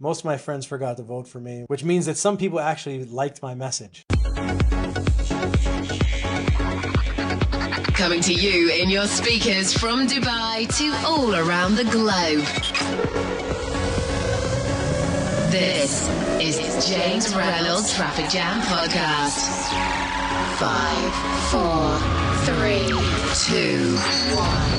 Most of my friends forgot to vote for me, which means that some people actually liked my message. Coming to you in your speakers from Dubai to all around the globe. This is James Reynolds Traffic Jam Podcast. Five, four, three, two, one.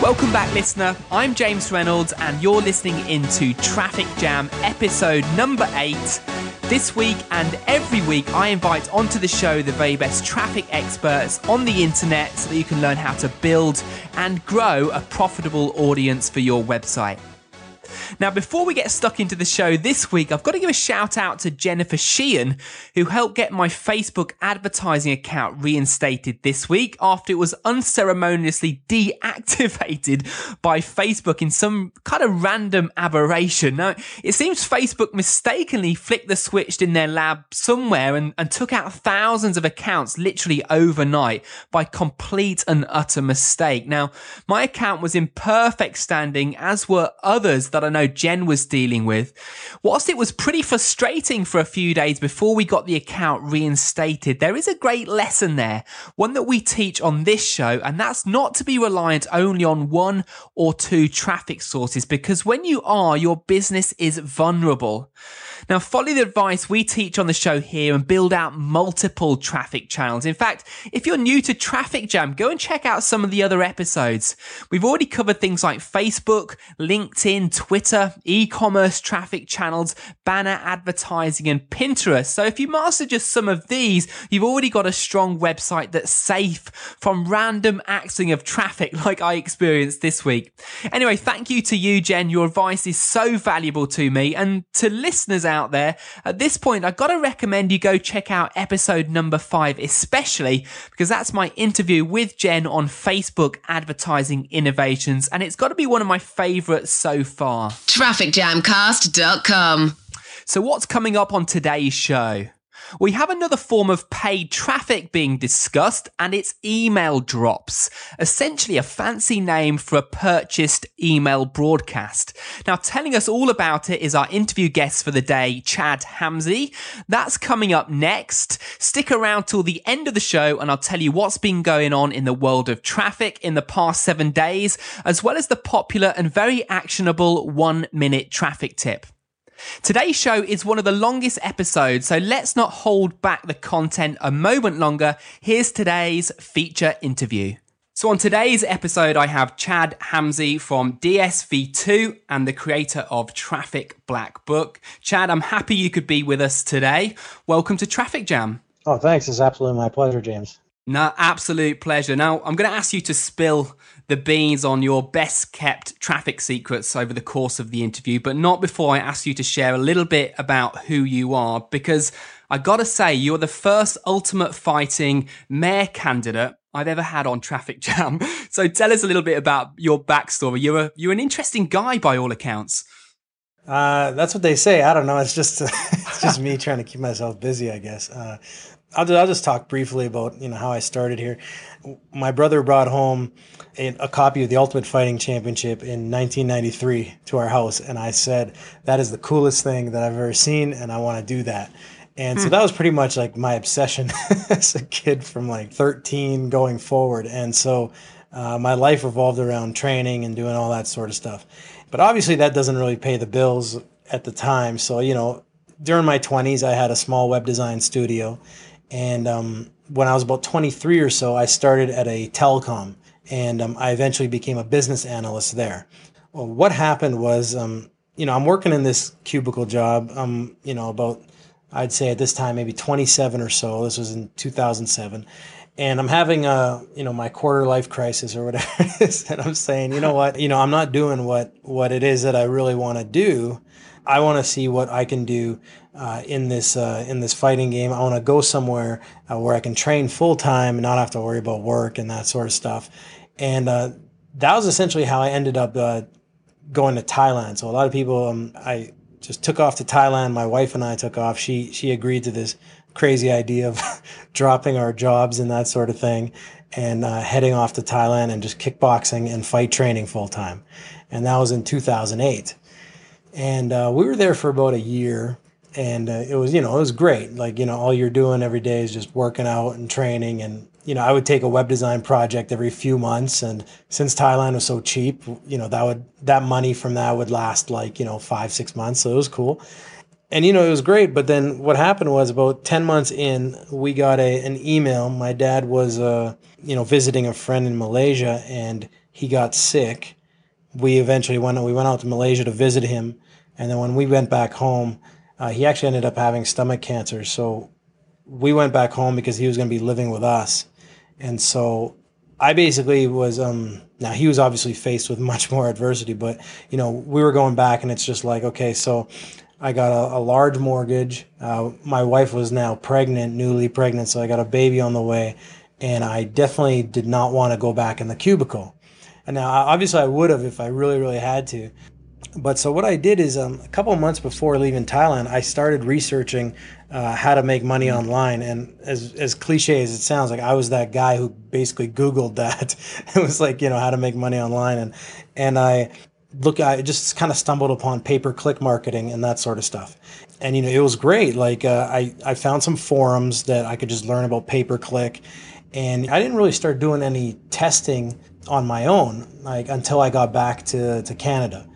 Welcome back, listener. I'm James Reynolds, and you're listening into Traffic Jam episode number eight. This week and every week, I invite onto the show the very best traffic experts on the internet so that you can learn how to build and grow a profitable audience for your website. Now, before we get stuck into the show this week, I've got to give a shout out to Jennifer Sheehan, who helped get my Facebook advertising account reinstated this week after it was unceremoniously deactivated by Facebook in some kind of random aberration. Now, it seems Facebook mistakenly flicked the switch in their lab somewhere and, and took out thousands of accounts literally overnight by complete and utter mistake. Now, my account was in perfect standing, as were others that I know Jen was dealing with. Whilst it was pretty frustrating for a few days before we got the account reinstated, there is a great lesson there, one that we teach on this show, and that's not to be reliant only on one or two traffic sources because when you are, your business is vulnerable. Now, follow the advice we teach on the show here and build out multiple traffic channels. In fact, if you're new to Traffic Jam, go and check out some of the other episodes. We've already covered things like Facebook, LinkedIn, Twitter, e-commerce traffic channels, banner advertising, and Pinterest. So if you master just some of these, you've already got a strong website that's safe from random axing of traffic like I experienced this week. Anyway, thank you to you, Jen. Your advice is so valuable to me and to listeners out there. At this point, I've got to recommend you go check out episode number five, especially because that's my interview with Jen on Facebook advertising innovations. And it's got to be one of my favorites so far. TrafficJamcast.com. So, what's coming up on today's show? We have another form of paid traffic being discussed, and it's email drops, essentially a fancy name for a purchased email broadcast. Now, telling us all about it is our interview guest for the day, Chad Hamzeh. That's coming up next. Stick around till the end of the show, and I'll tell you what's been going on in the world of traffic in the past seven days, as well as the popular and very actionable one minute traffic tip. Today's show is one of the longest episodes, so let's not hold back the content a moment longer. Here's today's feature interview. So, on today's episode, I have Chad Hamzeh from DSV2 and the creator of Traffic Black Book. Chad, I'm happy you could be with us today. Welcome to Traffic Jam. Oh, thanks. It's absolutely my pleasure, James. No, absolute pleasure. Now, I'm going to ask you to spill the beans on your best kept traffic secrets over the course of the interview, but not before I ask you to share a little bit about who you are, because I gotta say, you're the first ultimate fighting mayor candidate I've ever had on Traffic Jam. So tell us a little bit about your backstory. You're a, you're an interesting guy by all accounts. Uh, that's what they say. I don't know. It's just it's just me trying to keep myself busy, I guess. Uh, I'll I'll just talk briefly about you know how I started here. My brother brought home a, a, copy of the Ultimate Fighting Championship in 1993 to our house, and I said that is the coolest thing that I've ever seen, and I want to do that. And hmm. so that was pretty much like my obsession as a kid from like 13 going forward. And so uh, my life revolved around training and doing all that sort of stuff. But obviously, that doesn't really pay the bills at the time. So, you know, during my 20s, I had a small web design studio and um, when I was about 23 or so, I started at a telecom and um, I eventually became a business analyst there. Well, what happened was, um, you know, I'm working in this cubicle job. I'm, you know, about, I'd say at this time, maybe 27 or so. This was in 2007. And I'm having a, you know, my quarter life crisis or whatever it is. And I'm saying, you know what, you know, I'm not doing what, what it is that I really want to do. I want to see what I can do uh, in this uh, in this fighting game. I want to go somewhere uh, where I can train full time and not have to worry about work and that sort of stuff. And uh, that was essentially how I ended up uh, going to Thailand. So a lot of people, um, I just took off to Thailand. My wife and I took off. She she agreed to this crazy idea of dropping our jobs and that sort of thing. and uh, heading off to Thailand and just kickboxing and fight training full time. And that was in 2008. And uh, we were there for about a year. And uh, it was, you know, it was great. Like, you know, all you're doing every day is just working out and training. And, you know, I would take a web design project every few months. And since Thailand was so cheap, you know, that would, that money from that would last like, you know, five, six months. So it was cool and you know it was great but then what happened was about 10 months in we got a, an email my dad was uh, you know visiting a friend in malaysia and he got sick we eventually went we went out to malaysia to visit him and then when we went back home uh, he actually ended up having stomach cancer so we went back home because he was going to be living with us and so i basically was um now he was obviously faced with much more adversity but you know we were going back and it's just like okay so I got a, a large mortgage. Uh, my wife was now pregnant, newly pregnant, so I got a baby on the way. And I definitely did not want to go back in the cubicle. And now, obviously, I would have if I really, really had to. But so what I did is um, a couple of months before leaving Thailand, I started researching uh, how to make money online. And as as cliche as it sounds, like I was that guy who basically Googled that. it was like you know how to make money online, and and I look I just kind of stumbled upon pay per click marketing and that sort of stuff. And you know, it was great. Like uh, I I found some forums that I could just learn about pay per click, and I didn't really start doing any testing on my own like until I got back to to Canada.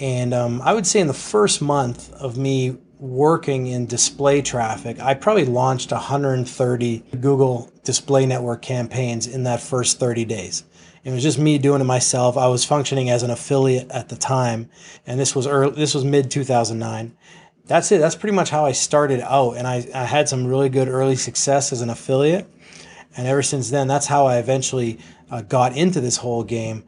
And um, I would say in the first month of me working in display traffic, I probably launched 130 Google Display Network campaigns in that first 30 days. It was just me doing it myself. I was functioning as an affiliate at the time, and this was early, this was mid 2009. That's it. That's pretty much how I started out, and I, I had some really good early success as an affiliate. And ever since then, that's how I eventually uh, got into this whole game.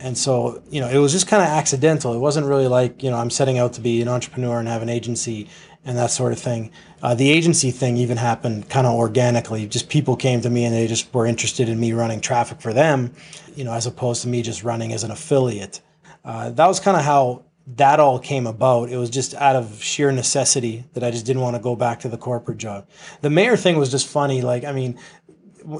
And so, you know, it was just kind of accidental. It wasn't really like, you know, I'm setting out to be an entrepreneur and have an agency and that sort of thing. Uh, the agency thing even happened kind of organically. Just people came to me and they just were interested in me running traffic for them, you know, as opposed to me just running as an affiliate. Uh, that was kind of how that all came about. It was just out of sheer necessity that I just didn't want to go back to the corporate job. The mayor thing was just funny. Like, I mean,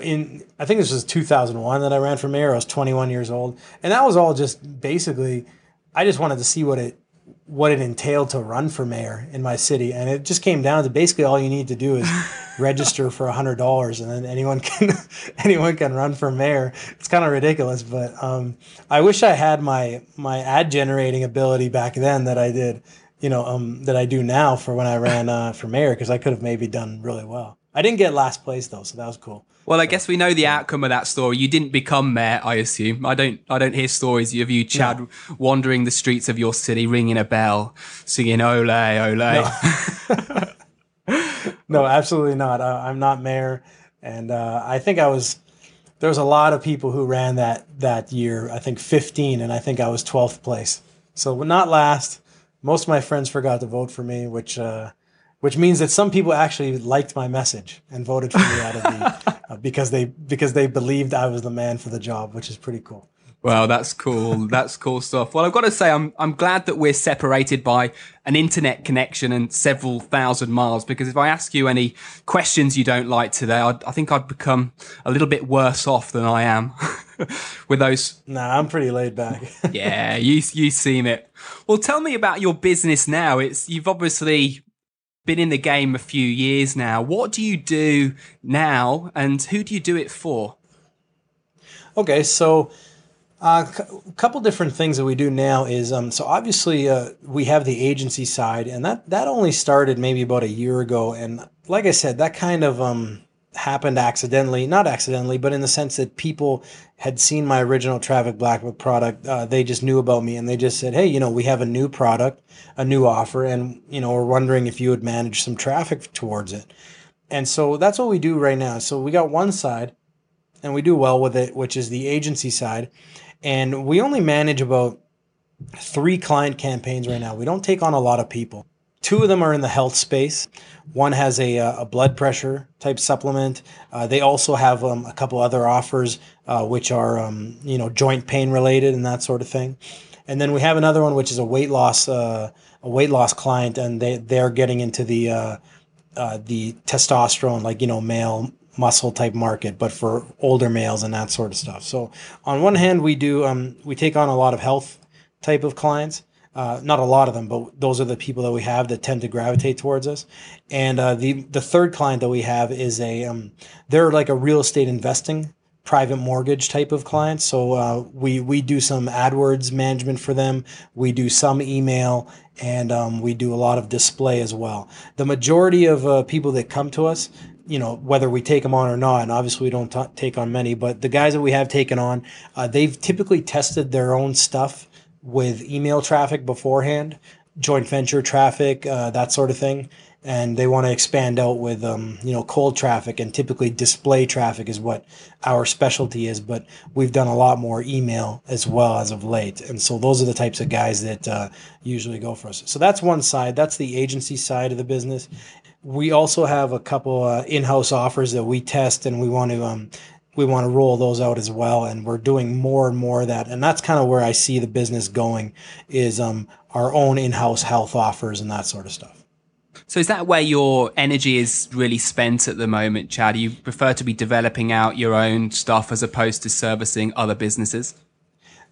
in I think this was 2001 that I ran for mayor. I was 21 years old, and that was all just basically. I just wanted to see what it what it entailed to run for mayor in my city, and it just came down to basically all you need to do is register for a hundred dollars, and then anyone can anyone can run for mayor. It's kind of ridiculous, but um, I wish I had my my ad generating ability back then that I did, you know, um, that I do now for when I ran uh, for mayor because I could have maybe done really well. I didn't get last place though, so that was cool. Well, I guess we know the outcome of that story. You didn't become mayor, I assume. I don't. I don't hear stories of you, Chad, no. wandering the streets of your city, ringing a bell, singing "Ole, Ole." No, no absolutely not. Uh, I'm not mayor, and uh, I think I was. There was a lot of people who ran that that year. I think 15, and I think I was 12th place. So not last. Most of my friends forgot to vote for me, which uh, which means that some people actually liked my message and voted for me out of the uh, because they because they believed I was the man for the job, which is pretty cool. Well, that's cool. That's cool stuff. Well, I've got to say, I'm I'm glad that we're separated by an internet connection and several thousand miles. Because if I ask you any questions you don't like today, I'd, I think I'd become a little bit worse off than I am with those. Nah, I'm pretty laid back. yeah, you you seem it. Well, tell me about your business now. It's you've obviously been in the game a few years now. What do you do now, and who do you do it for? Okay, so a uh, couple different things that we do now is um, so obviously uh, we have the agency side, and that that only started maybe about a year ago. And like I said, that kind of um, happened accidentally, not accidentally, but in the sense that people had seen my original Traffic Black Book product. Uh, they just knew about me and they just said, hey, you know, we have a new product, a new offer, and, you know, we're wondering if you would manage some traffic towards it. And so that's what we do right now. So we got one side and we do well with it, which is the agency side. And we only manage about three client campaigns right now. We don't take on a lot of people. Two of them are in the health space. One has a, uh, a blood pressure type supplement. Uh, they also have um, a couple other offers, uh, which are um, you know joint pain related and that sort of thing. And then we have another one, which is a weight loss uh, a weight loss client, and they they're getting into the uh, uh, the testosterone, like you know male muscle type market, but for older males and that sort of stuff. So on one hand, we do um, we take on a lot of health type of clients. Uh, not a lot of them, but those are the people that we have that tend to gravitate towards us. And uh, the the third client that we have is a um, they're like a real estate investing private mortgage type of clients. So uh, we we do some AdWords management for them. We do some email, and um, we do a lot of display as well. The majority of uh, people that come to us, you know, whether we take them on or not, and obviously we don't t- take on many, but the guys that we have taken on, uh, they've typically tested their own stuff with email traffic beforehand, joint venture traffic, uh, that sort of thing. And they want to expand out with, um, you know, cold traffic and typically display traffic is what our specialty is. But we've done a lot more email as well as of late. And so those are the types of guys that uh, usually go for us. So that's one side. That's the agency side of the business. We also have a couple uh, in-house offers that we test and we want to um, we want to roll those out as well and we're doing more and more of that. And that's kind of where i see the business going is um, our own in-house health offers and that sort of stuff. So is that where your energy is really spent at the moment chad? You prefer to be developing out your own stuff as opposed to servicing other businesses?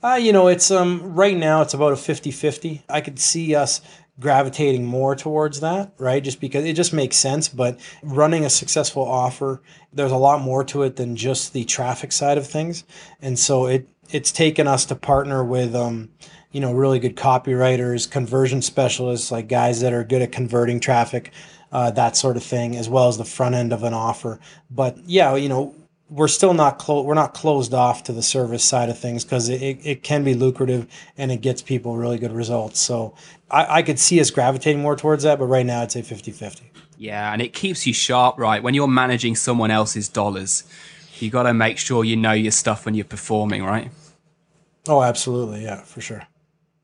Uh, you know it's um right now it's about a 50-50 i could see us gravitating more towards that, right? Just because it just makes sense. But running a successful offer, there's a lot more to it than just the traffic side of things. And so it it's taken us to partner with um, you know, really good copywriters, conversion specialists, like guys that are good at converting traffic, uh, that sort of thing, as well as the front end of an offer. But yeah, you know, we're still not close we're not closed off to the service side of things because it, it can be lucrative and it gets people really good results. So I, I could see us gravitating more towards that but right now i'd say 50-50 yeah and it keeps you sharp right? When you're managing someone else's dollars you got to make sure you know your stuff when you're performing right? Oh absolutely. Yeah for sure.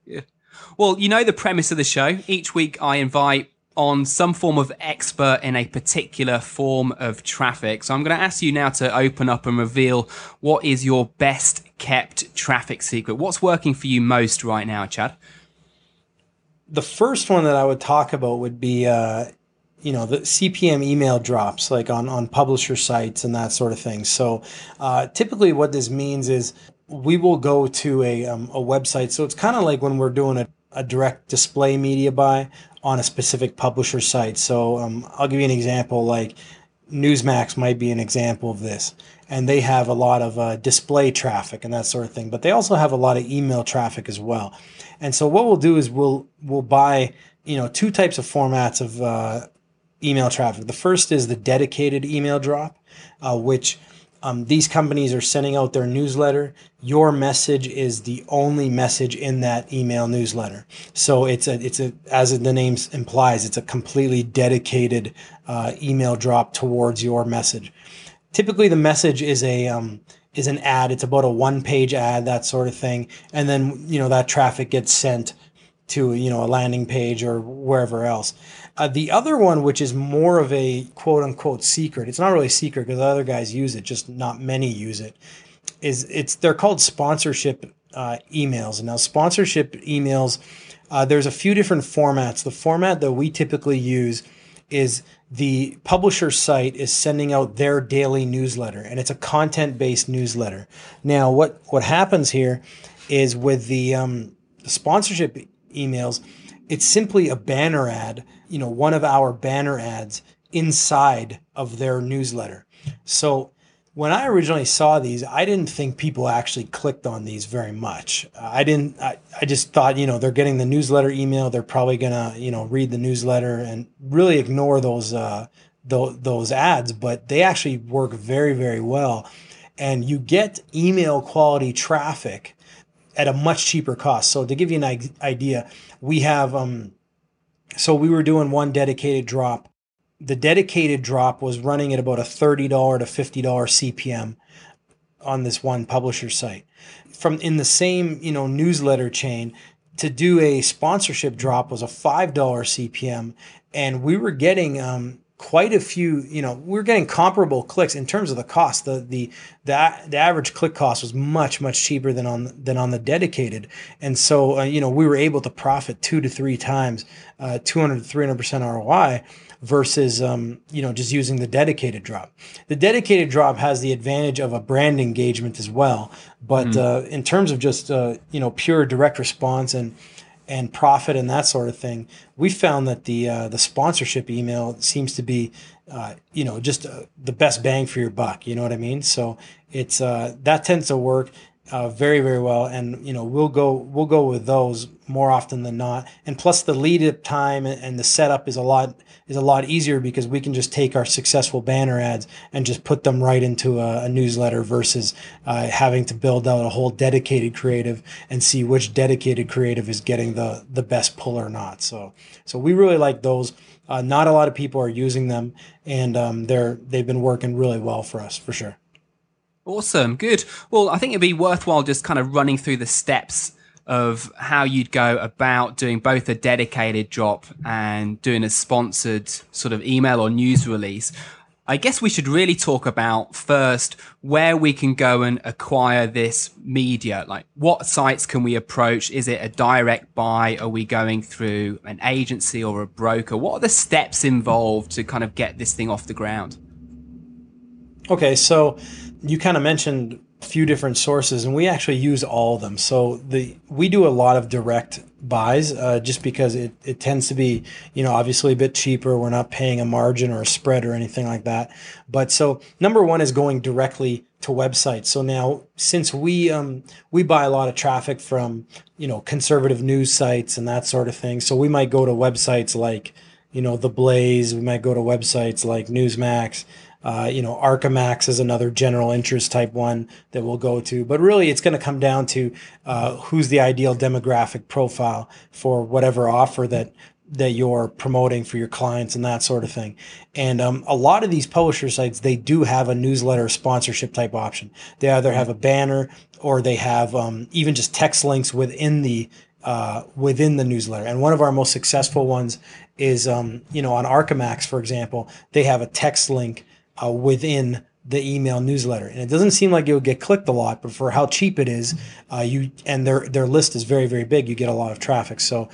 Yeah. Well you know the premise of the show? Each week i invite on some form of expert in a particular form of traffic. So I'm going to ask you now to open up and reveal what is your best kept traffic secret. What's working for you most right now, Chad? The first one that I would talk about would be, uh, you know, the CPM email drops, like on on publisher sites and that sort of thing. So uh, typically, what this means is we will go to a um, a website. So it's kind of like when we're doing a a direct display media buy on a specific publisher site. So um, I'll give you an example like Newsmax might be an example of this. And they have a lot of uh, display traffic and that sort of thing, but they also have a lot of email traffic as well. And so what we'll do is we'll we'll buy you know two types of formats of uh, email traffic. The first is the dedicated email drop, uh, which um, these companies are sending out their newsletter. Your message is the only message in that email newsletter. So it's a it's a as the name implies, it's a completely dedicated uh, email drop towards your message. Typically, the message is a um, is an ad. It's about a one page ad, that sort of thing, and then you know that traffic gets sent to you know a landing page or wherever else. Uh, the other one, which is more of a quote unquote secret, it's not really secret because other guys use it, just not many use it. Is it's they're called sponsorship uh, emails. And now sponsorship emails, uh, there's a few different formats. The format that we typically use is the publisher site is sending out their daily newsletter and it's a content based newsletter. Now, what, what happens here is with the, um, the sponsorship emails, it's simply a banner ad, you know, one of our banner ads inside of their newsletter. So when I originally saw these, I didn't think people actually clicked on these very much. I didn't, I, I just thought, you know, they're getting the newsletter email. They're probably going to, you know, read the newsletter and really ignore those, uh, th- those ads, but they actually work very, very well. And you get email quality traffic at a much cheaper cost. So to give you an idea, we have um, so we were doing one dedicated drop. The dedicated drop was running at about a $30 to $50 CPM on this one publisher site. From in the same, you know, newsletter chain, to do a sponsorship drop was a $5 CPM and we were getting um, quite a few, you know, we are getting comparable clicks in terms of the cost. The the the, the average click cost was much much cheaper than on than on the dedicated, and so uh, you know we were able to profit two to three times, uh, 200 to 300 percent ROI versus um, you know just using the dedicated drop. The dedicated drop has the advantage of a brand engagement as well, but mm. uh, in terms of just uh, you know pure direct response and and profit and that sort of thing, we found that the uh, the sponsorship email seems to be uh, you know just uh, the best bang for your buck. You know what I mean? So it's uh, that tends to work uh, very very well and you know we'll go we'll go with those more often than not and plus the lead up time and the setup is a lot is a lot easier because we can just take our successful banner ads and just put them right into a, a newsletter versus uh, having to build out a whole dedicated creative and see which dedicated creative is getting the the best pull or not. So so we really like those. Uh, not a lot of people are using them and um, they're they've been working really well for us for sure. Awesome, good. Well, I think it'd be worthwhile just kind of running through the steps of how you'd go about doing both a dedicated drop and doing a sponsored sort of email or news release. I guess we should really talk about first where we can go and acquire this media. Like, what sites can we approach? Is it a direct buy? Are we going through an agency or a broker? What are the steps involved to kind of get this thing off the ground? Okay, so you kind of mentioned few different sources, and we actually use all of them. So the we do a lot of direct buys uh, just because it, it tends to be you know obviously a bit cheaper. We're not paying a margin or a spread or anything like that. But so number one is going directly to websites. So now since we um, we buy a lot of traffic from you know conservative news sites and that sort of thing, so we might go to websites like you know the Blaze. We might go to websites like Newsmax. Uh, you know, ArcaMax is another general interest type one that we'll go to. But really, it's going to come down to uh, who's the ideal demographic profile for whatever offer that that you're promoting for your clients and that sort of thing. And um, a lot of these publisher sites, they do have a newsletter sponsorship type option. They either have a banner or they have um, even just text links within the uh, within the newsletter. And one of our most successful ones is, um, you know, on ArcaMax, for example, they have a text link uh, within the email newsletter. And it doesn't seem like would get clicked a lot, but for how cheap it is, uh, you and their their list is very very big. You get a lot of traffic. So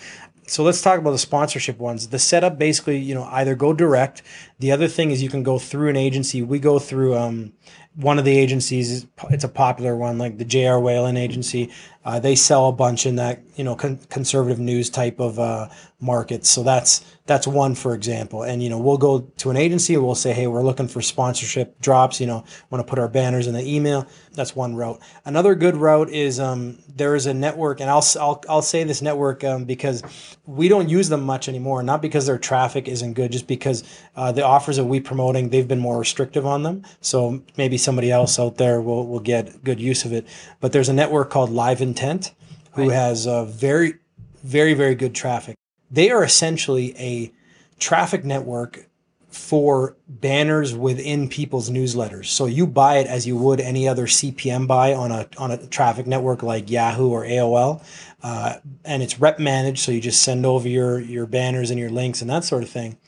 so let's talk about the sponsorship ones. The setup basically, you know, either go direct. The other thing is you can go through an agency. We go through um, one of the agencies. It's a popular one, like the J.R. Whalen agency. Uh, they sell a bunch in that you know con- conservative news type of uh, market. So that's that's one, for example. And, you know, we'll go to an agency and we'll say, hey, we're looking for sponsorship drops, you know, want to put our banners in the email. That's one route. Another good route is um, there is a network, and I'll, I'll, I'll say this network um, because we don't use them much anymore, not because their traffic isn't good, just because uh, the offers that we promoting, they've been more restrictive on them. So maybe somebody else out there will, will get good use of it. But there's a network called Live Intent who right. has a very, very, very good traffic they are essentially a traffic network for banners within people's newsletters. So you buy it as you would any other CPM buy on a on a traffic network like Yahoo or AOL, uh, and it's rep managed. So you just send over your your banners and your links and that sort of thing,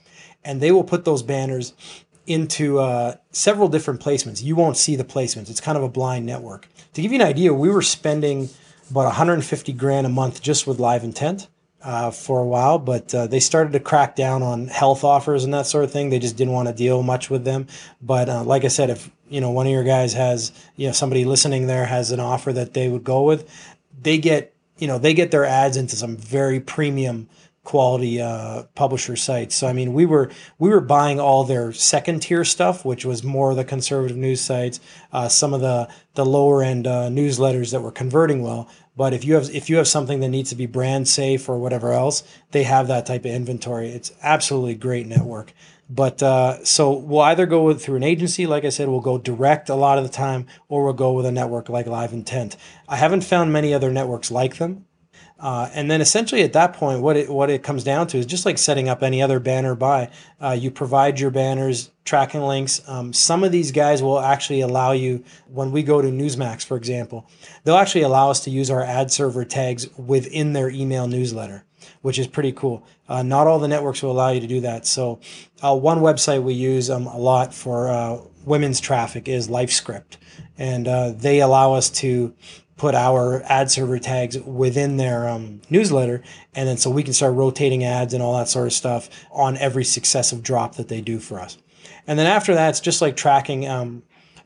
and they will put those banners into uh, several different placements. You won't see the placements. It's kind of a blind network. To give you an idea, we were spending about 150 grand a month just with Live Intent uh, for a while, but uh, they started to crack down on health offers and that sort of thing. They just didn't want to deal much with them. But uh, like I said, if you know one of your guys has you know somebody listening there has an offer that they would go with, they get you know they get their ads into some very premium quality uh, publisher sites. So I mean, we were we were buying all their second tier stuff, which was more the conservative news sites, uh, some of the the lower end uh, newsletters that were converting well. But if you have if you have something that needs to be brand safe or whatever else, they have that type of inventory. It's absolutely great network. But uh, so we'll either go with, through an agency, like I said, we'll go direct a lot of the time, or we'll go with a network like Live Intent. I haven't found many other networks like them. Uh, and then essentially at that point, what it what it comes down to is just like setting up any other banner buy. Uh, you provide your banners, tracking links. Um, some of these guys will actually allow you when we go to Newsmax, for example, they'll actually allow us to use our ad server tags within their email newsletter, which is pretty cool. Uh, not all the networks will allow you to do that. So uh, one website we use um, a lot for uh, women's traffic is LifeScript, and uh, they allow us to put our ad server tags within their um, newsletter, and then so we can start rotating ads and all that sort of stuff on every successive drop that they do for us. And then after that, it's just like tracking um,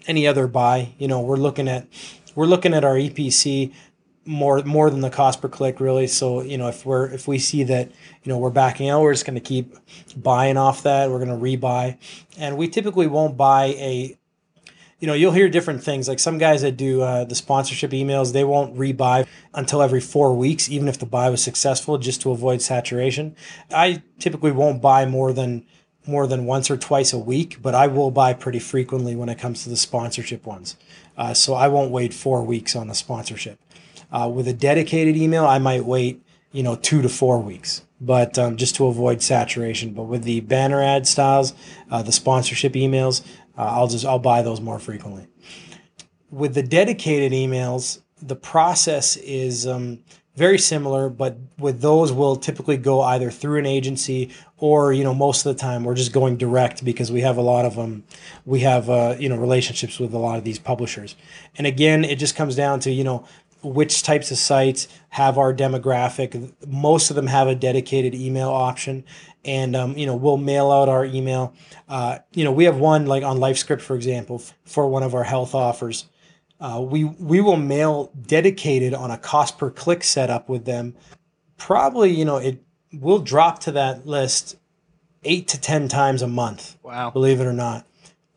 any other buy. You know, we're looking at we're looking at our EPC more more than the cost per click really so you know if we're if we see that you know we're backing out we're just going to keep buying off that we're going to rebuy and we typically won't buy a you know you'll hear different things. Like some guys that do uh, the sponsorship emails they won't rebuy until every four weeks even if the buy was successful just to avoid saturation. I typically won't buy more than more than once or twice a week but i will buy pretty frequently when it comes to the sponsorship ones. Uh, so i won't wait four weeks on the sponsorship. Uh, with a dedicated email, I might wait, you know, two to four weeks, but um, just to avoid saturation. But with the banner ad styles, uh, the sponsorship emails, uh, I'll just I'll buy those more frequently. With the dedicated emails, the process is um, very similar, but with those, we'll typically go either through an agency or, you know, most of the time we're just going direct because we have a lot of them. Um, we have, uh, you know, relationships with a lot of these publishers. And again, it just comes down to, you know, which types of sites have our demographic. Most of them have a dedicated email option, and um, you know we'll mail out our email. Uh, you know we have one like on LifeScript, for example, for one of our health offers. Uh, we we will mail dedicated on a cost per click setup with them. Probably you know it will drop to that list eight to ten times a month. Wow! Believe it or not.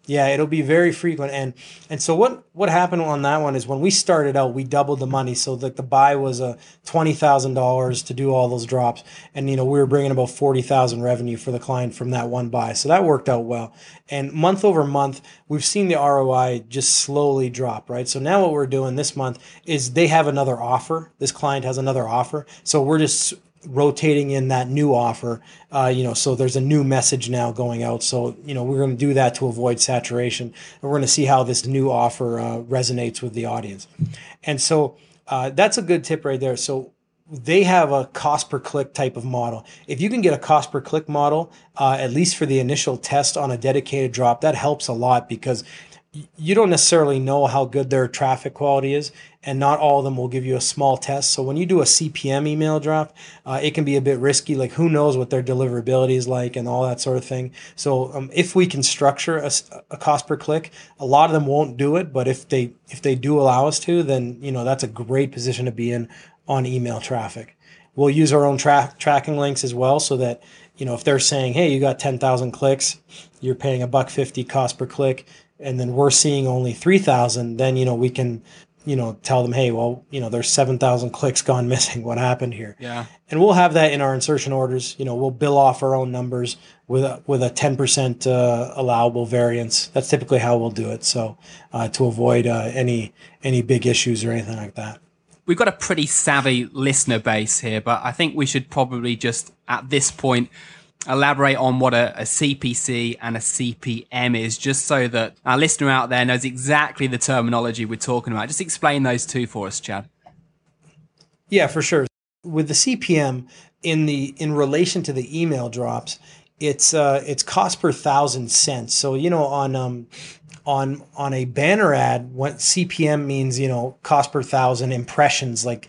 Yeah, it'll be very frequent, and and so what what happened on that one is when we started out, we doubled the money. So like the buy was a twenty thousand dollars to do all those drops, and you know we were bringing about forty thousand revenue for the client from that one buy. So that worked out well. And month over month, we've seen the ROI just slowly drop. Right. So now what we're doing this month is they have another offer. This client has another offer, so we're just rotating in that new offer. Uh, you know, so there's a new message now going out. So you know, we're going to do that to avoid saturation, and we're going to see how this new offer uh, resonates with the audience. And so uh, that's a good tip right there. So they have a cost per click type of model. If you can get a cost per click model, uh, at least for the initial test on a dedicated drop, that helps a lot because you don't necessarily know how good their traffic quality is, and not all of them will give you a small test. So when you do a CPM email drop, uh, it can be a bit risky. Like who knows what their deliverability is like and all that sort of thing. So um, if we can structure a, a, cost per click, a lot of them won't do it, but if they if they do allow us to, then you know that's a great position to be in on email traffic. We'll use our own tra- tracking links as well, so that you know if they're saying, hey, you got ten thousand clicks, you're paying a buck fifty cost per click and then we're seeing only 3000 then you know we can you know tell them hey well you know there's 7000 clicks gone missing. What happened here? Yeah. And we'll have that in our insertion orders. You know we'll bill off our own numbers with a, with a 10% uh, allowable variance. That's typically how we'll do it. So uh, to avoid uh, any any big issues or anything like that. We've got a pretty savvy listener base here but i think we should probably just at this point elaborate on what a, a, CPC and a CPM is, just so that our listener out there knows exactly the terminology we're talking about. Just explain those two for us, Chad. Yeah, for sure. With the CPM in the in relation to the email drops, it's uh, it's cost per thousand cents. So you know on um, on on a banner ad, what CPM means, you know, cost per thousand impressions, like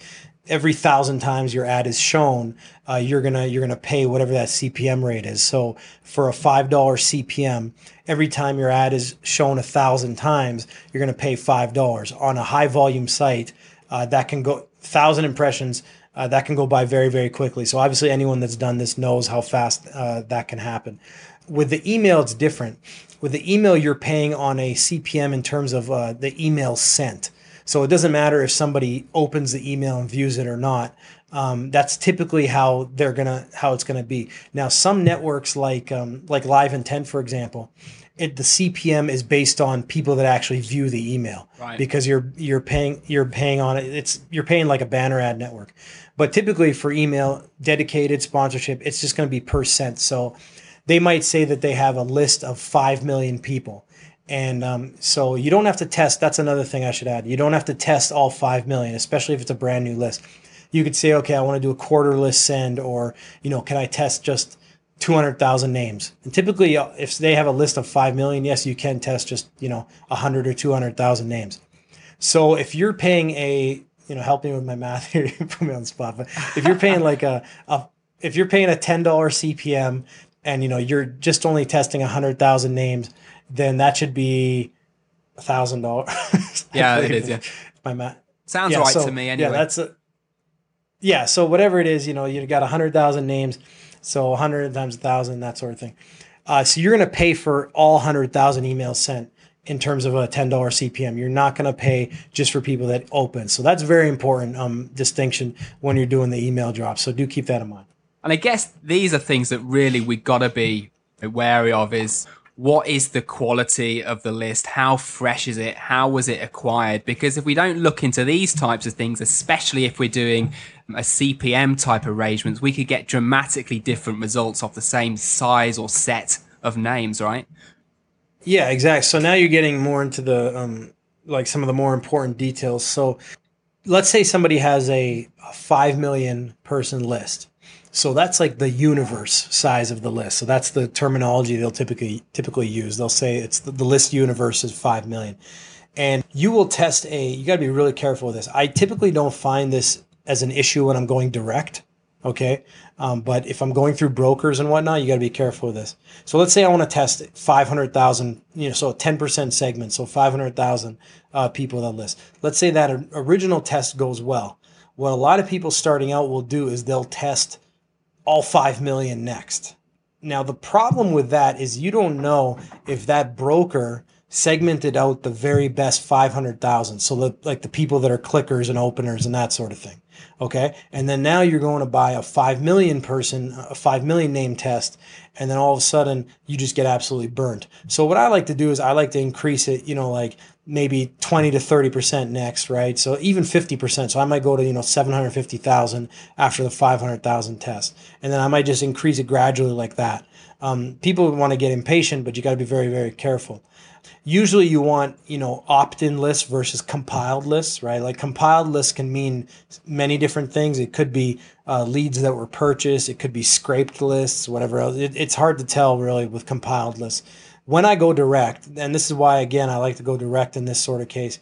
every thousand times your ad is shown, uh, you're gonna you're gonna pay whatever that CPM rate is. So for a five dollar CPM, every time your ad is shown a thousand times, you're gonna pay five dollars. On a high volume site, uh, that can go thousand impressions. Uh, that can go by very very quickly. So obviously, anyone that's done this knows how fast uh, that can happen. With the email, it's different. With the email, you're paying on a CPM in terms of uh, the email sent. So it doesn't matter if somebody opens the email and views it or not. Um, that's typically how they're gonna how it's gonna be. Now, some networks like um, like Live Intent, for example, it, the CPM is based on people that actually view the email right. because you're you're paying you're paying on it. It's you're paying like a banner ad network, but typically for email dedicated sponsorship, it's just going to be per cent. So they might say that they have a list of five million people and um, so you don't have to test. That's another thing I should add. You don't have to test all 5 million, especially if it's a brand new list. You could say, okay, I want to do a quarter list send, or, you know, can I test just 200,000 names? And typically, uh, if they have a list of 5 million, yes, you can test just, you know, 100 or 200,000 names. So if you're paying a you know help me with my math here. You put me on the spot, but if you're paying like a, a if you're paying a ten dollar CPM and you know you're just only testing a hundred thousand names, then that should be a thousand dollars. Yeah, it is. Yeah, my math sounds yeah, right so- to me. Anyway, Yeah, that's a, yeah. So whatever it is, you know, you've got a hundred thousand names, so a hundred times a thousand, that sort of thing. Uh, so you're going to pay for all hundred thousand emails sent in terms of a ten dollar CPM. You're not going to pay just for people that open. So that's very important um, distinction when you're doing the email drop. So do keep that in mind. And I guess these are things that really we've got to be wary of is what is the quality of the list? How fresh is it? How was it acquired? Because if we don't look into these types of things, especially if we're doing a CPM type arrangements, we could get dramatically different results off the same size or set of names, right? Yeah, exactly. So now you're getting more into the um, like some of the more important details. So let's say somebody has a, a five million person list. So that's like the universe size of the list. So that's the terminology they'll typically typically use. They'll say it's the, the list universe is five million, and you will test a. You got to be really careful with this. I typically don't find this as an issue when I'm going direct. Okay. Um, but if I'm going through brokers and whatnot, you got to be careful with this. So let's say I want to test 500,000, you know, so a 10% segment, so 500,000 uh, people that list. Let's say that original test goes well. What a lot of people starting out will do is they'll test all 5 million next. Now, the problem with that is you don't know if that broker segmented out the very best 500,000. So, the, like the people that are clickers and openers and that sort of thing. Okay. And then now you're going to buy a 5 million person, a 5 million name test. And then all of a sudden you just get absolutely burnt. So, what I like to do is I like to increase it, you know, like maybe 20 to 30% next, right? So even 50%. So I might go to, you know, 750,000 after the 500,000 test. And then I might just increase it gradually like that. Um, people want to get impatient, but you got to be very, very careful. Usually you want, you know, opt-in lists versus compiled lists, right? Like compiled lists can mean many different things. It could be uh, leads that were purchased. It could be scraped lists, whatever else. It, it's hard to tell really with compiled lists when I go direct, and this is why again I like to go direct in this sort of case.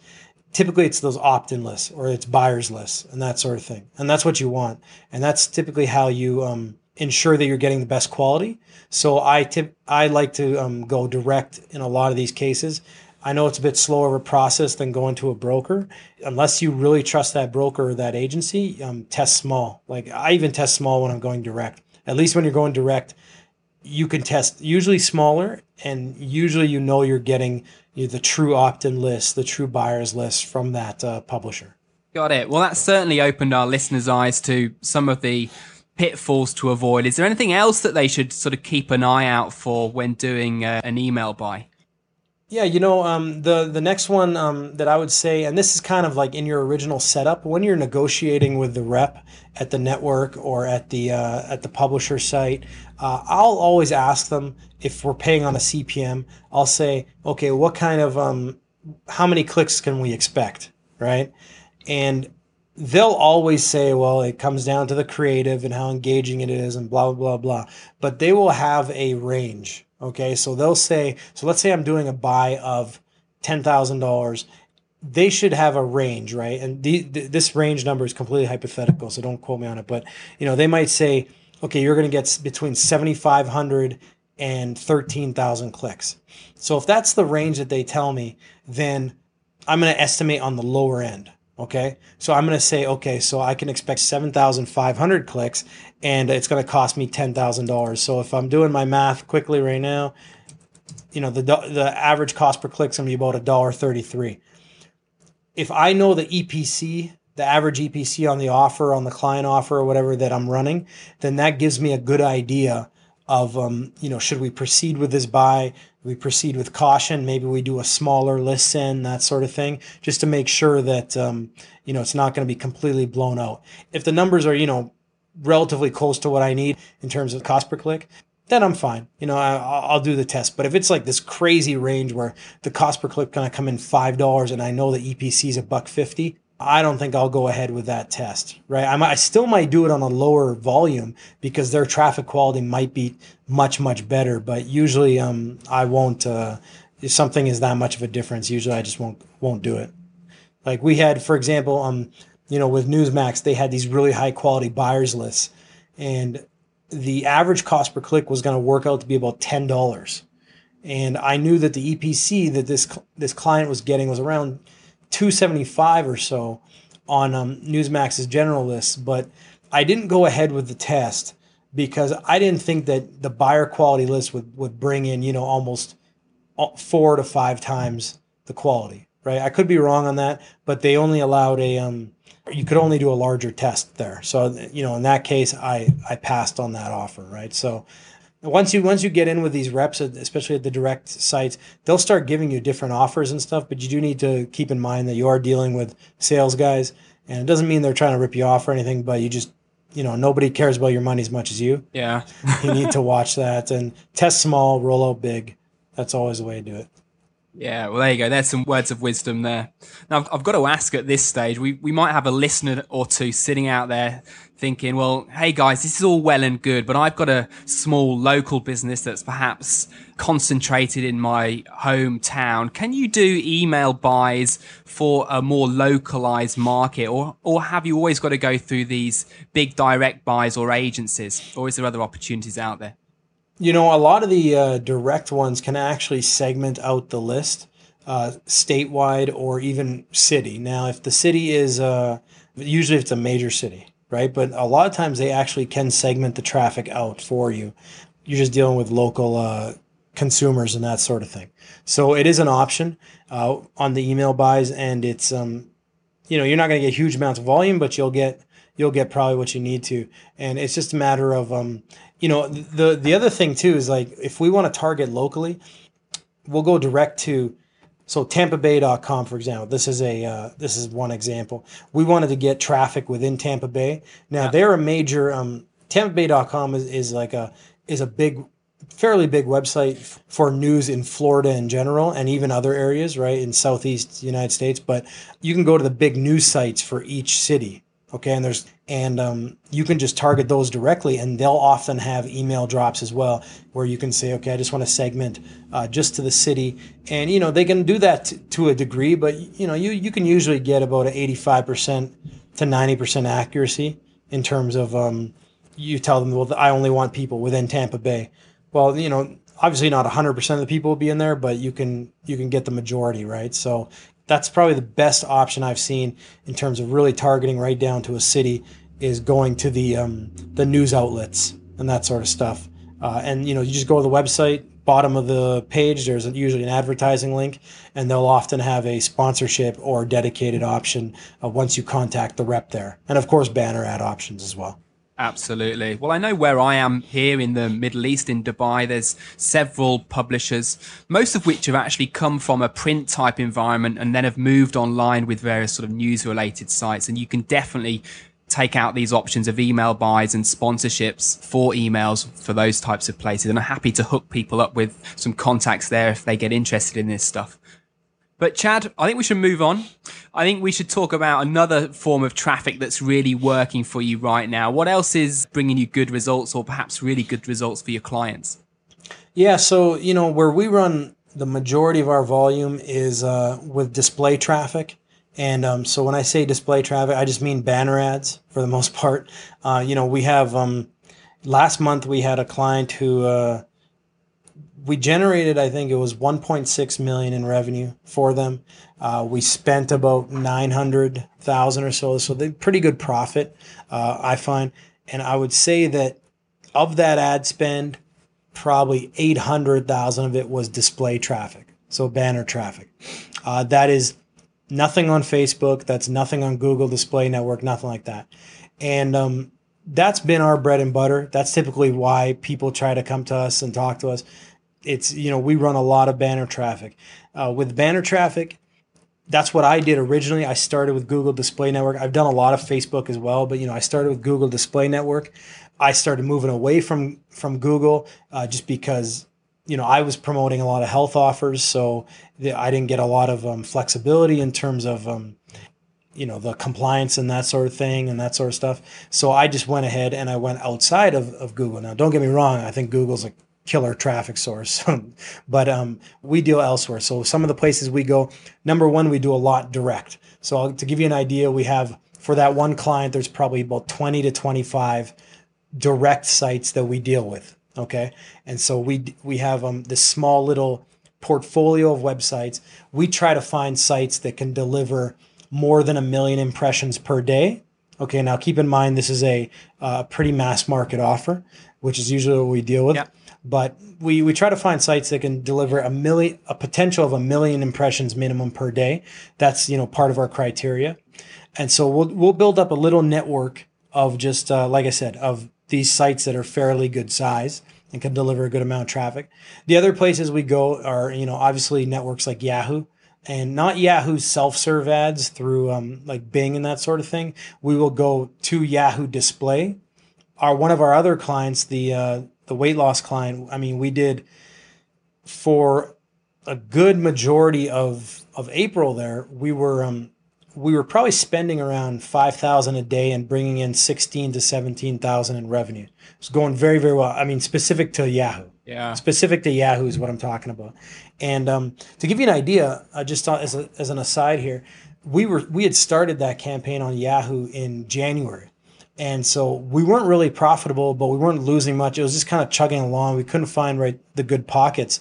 Typically, it's those opt-in lists or it's buyers lists and that sort of thing, and that's what you want, and that's typically how you um, ensure that you're getting the best quality. So I tip I like to um, go direct in a lot of these cases. I know it's a bit slower of a process than going to a broker. Unless you really trust that broker or that agency, um, test small. Like I even test small when I'm going direct. At least when you're going direct, you can test usually smaller and usually you know you're getting you know, the true opt-in list the true buyers list from that uh, publisher Got it. Well, that certainly opened our listeners' eyes to some of the pitfalls to avoid. Is there anything else that they should sort of keep an eye out for when doing uh, an email buy? yeah you know um, the the next one um, that i would say and this is kind of like in your original setup when you're negotiating with the rep at the network or at the uh, at the publisher site uh, i'll always ask them if we're paying on a cpm i'll say okay what kind of um, how many clicks can we expect right and they'll always say, well, it comes down to the creative and how engaging it is and blah, blah, blah. But they will have a range. Okay. So they'll say, so let's say I'm doing a buy of $10,000. They should have a range, right? And the, th- this range number is completely hypothetical. So don't quote me on it. But, you know, they might say, okay, you're going to get between 7,500 and 13,000 clicks. So if that's the range that they tell me, then I'm going to estimate on the lower end. Okay. So I'm going to say, okay, so I can expect 7,500 clicks and it's going to cost me $10,000. So if I'm doing my math quickly right now, you know, the, the average cost per click is going to be about $1.33. If I know the EPC, the average EPC on the offer, on the client offer or whatever that I'm running, then that gives me a good idea of um, you know should we proceed with this buy? We proceed with caution. Maybe we do a smaller listen that sort of thing just to make sure that um, you know it's not going to be completely blown out. If the numbers are you know relatively close to what i need in terms of cost per click then i'm fine. You know I, i'll do the test. But if it's like this crazy range where the cost per click going to come in five dollars and i know the epc is a buck 50 I don't think I'll go ahead with that test, right? I, I still might do it on a lower volume because their traffic quality might be much, much better. But usually, um, I won't. Uh, if something is that much of a difference, usually I just won't won't do it. Like we had, for example, um, you know, with Newsmax, they had these really high quality buyers lists, and the average cost per click was going to work out to be about ten dollars. And I knew that the EPC that this this client was getting was around two seventy five or so on um, Newsmax's general list, but I didn't go ahead with the test because I didn't think that the buyer quality list would would bring in you know almost four to five times the quality. Right, I could be wrong on that, but they only allowed a um, you could only do a larger test there. So you know, in that case, I I passed on that offer, right? So once you once you get in with these reps, especially at the direct sites, they'll start giving you different offers and stuff. But you do need to keep in mind that you are dealing with sales guys, and it doesn't mean they're trying to rip you off or anything. But you just you know nobody cares about your money as much as you. Yeah, you need to watch that and test small, roll out big. That's always the way to do it. Yeah, well, there you go. There's some words of wisdom there. Now, I've, I've, got to ask at this stage, we, we might have a listener or two sitting out there thinking, well, hey guys, this is all well and good, but I've got a small local business that's perhaps concentrated in my hometown. Can you do email buys for a more localized market or, or have you always got to go through these big direct buys or agencies or is there other opportunities out there? You know, a lot of the uh, direct ones can actually segment out the list uh, statewide or even city. Now, if the city is uh, usually it's a major city, right? But a lot of times they actually can segment the traffic out for you. You're just dealing with local uh, consumers and that sort of thing. So it is an option uh, on the email buys, and it's um, you know you're not going to get huge amounts of volume, but you'll get you'll get probably what you need to, and it's just a matter of um, you know, the the other thing too is like if we want to target locally, we'll go direct to so tampabay.com for example. This is a uh, this is one example. We wanted to get traffic within Tampa Bay. Now yeah. they're a major um tampabay.com is, is like a is a big fairly big website for news in Florida in general and even other areas, right, in southeast United States, but you can go to the big news sites for each city Okay, and there's and um, you can just target those directly, and they'll often have email drops as well, where you can say, okay, I just want to segment uh, just to the city, and you know they can do that t- to a degree, but you know you you can usually get about an 85 percent to 90 percent accuracy in terms of um, you tell them, well, I only want people within Tampa Bay. Well, you know, obviously not 100% of the people will be in there, but you can you can get the majority, right? So that's probably the best option I've seen in terms of really targeting right down to a city is going to the um, the news outlets and that sort of stuff. Uh, and you know, you just go to the website, bottom of the page. There's usually an advertising link, and they'll often have a sponsorship or dedicated option uh, once you contact the rep there, and of course, banner ad options as well. Absolutely. Well, I know where I am here in the Middle East, in Dubai, there's several publishers, most of which have actually come from a print type environment and then have moved online with various sort of news related sites. And you can definitely take out these options of email buys and sponsorships for emails for those types of places. And I'm happy to hook people up with some contacts there if they get interested in this stuff. But Chad, I think we should move on. I think we should talk about another form of traffic that's really working for you right now. What else is bringing you good results or perhaps really good results for your clients? Yeah, so, you know, where we run the majority of our volume is uh, with display traffic. And um, so when I say display traffic, I just mean banner ads for the most part. Uh, you know, we have um, last month we had a client who uh, we generated, I think it was 1.6 million in revenue for them. Uh, we spent about 900,000 or so, so they pretty good profit, uh, I find. And I would say that of that ad spend, probably 800,000 of it was display traffic, so banner traffic. Uh, that is nothing on Facebook. That's nothing on Google Display Network. Nothing like that. And um, that's been our bread and butter. That's typically why people try to come to us and talk to us it's you know we run a lot of banner traffic. Uh, with banner traffic, that's what I did originally. I started with Google Display Network. I've done a lot of Facebook as well, but you know I started with Google Display Network. I started moving away from from Google uh, just because you know I was promoting a lot of health offers, so the, I didn't get a lot of um, flexibility in terms of um, you know the compliance and that sort of thing and that sort of stuff. So I just went ahead and I went outside of, of Google. Now, don't get me wrong. I think Google's a killer traffic source. but um, we deal elsewhere. So some of the places we go, number one, we do a lot direct. So to give you an idea, we have for that one client, there's probably about 20 to 25 direct sites that we deal with. Okay. And so we, we have um, this small little portfolio of websites. We try to find sites that can deliver more than a million impressions per day. Okay. Now keep in mind, this is a uh, pretty mass market offer, which is usually what we deal with. But we, we try to find sites that can deliver a million, a potential of a million impressions minimum per day. That's, you know, part of our criteria. And so we'll, we'll build up a little network of just, uh, like I said, of these sites that are fairly good size and can deliver a good amount of traffic. The other places we go are, you know, obviously networks like Yahoo and not Yahoo self-serve ads through um, like Bing and that sort of thing. We will go to Yahoo display. Our one of our other clients, the uh, the weight loss client, I mean, we did for a good majority of of April there, we were um, we were probably spending around 5000 a day and bringing in 16 to 17,000 in revenue. It's going very very well. I mean specific to Yahoo. Yeah. Specific to Yahoo is what I'm talking about. And um, to give you an idea, uh, just as, a, as an aside here, we were we had started that campaign on Yahoo in January. And so we weren't really profitable, but we weren't losing much. It was just kind of chugging along. We couldn't find right the good pockets.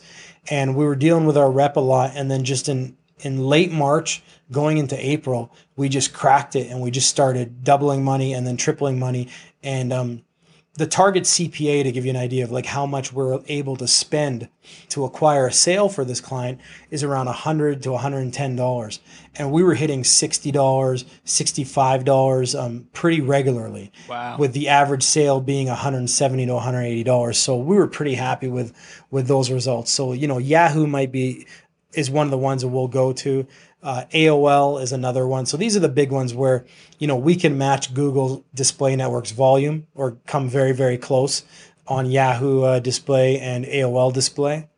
And we were dealing with our rep a lot. And then just in in late March, going into April, we just cracked it and we just started doubling money and then tripling money. And um, the target CPA to give you an idea of like how much we're able to spend to acquire a sale for this client is around 100 to 110 dollars and we were hitting 60 dollars 65 dollars um, pretty regularly Wow. with the average sale being 170 to 180 dollars so we were pretty happy with with those results so you know yahoo might be is one of the ones that we'll go to. Uh, AOL is another one. So these are the big ones where you know we can match Google Display Network's volume or come very very close on Yahoo uh, Display and AOL Display.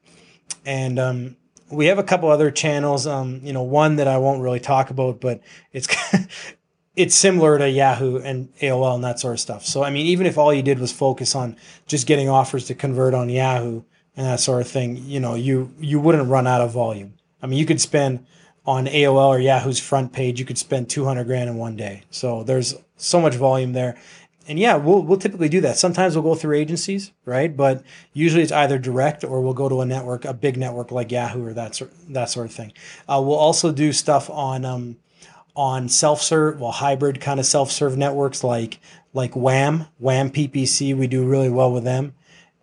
And um, we have a couple other channels. Um, you know, one that I won't really talk about, but it's it's similar to Yahoo and AOL and that sort of stuff. So I mean, even if all you did was focus on just getting offers to convert on Yahoo and that sort of thing, you know, you you wouldn't run out of volume. I mean, you could spend on AOL or Yahoo's front page, you could spend 200 grand in one day. So there's so much volume there. And yeah, we'll we'll typically do that. Sometimes we'll go through agencies, right? But usually it's either direct or we'll go to a network, a big network like Yahoo or that sort that sort of thing. Uh, we'll also do stuff on um, on self-serve, well, hybrid kind of self-serve networks like like Wham, Wham PPC. We do really well with them.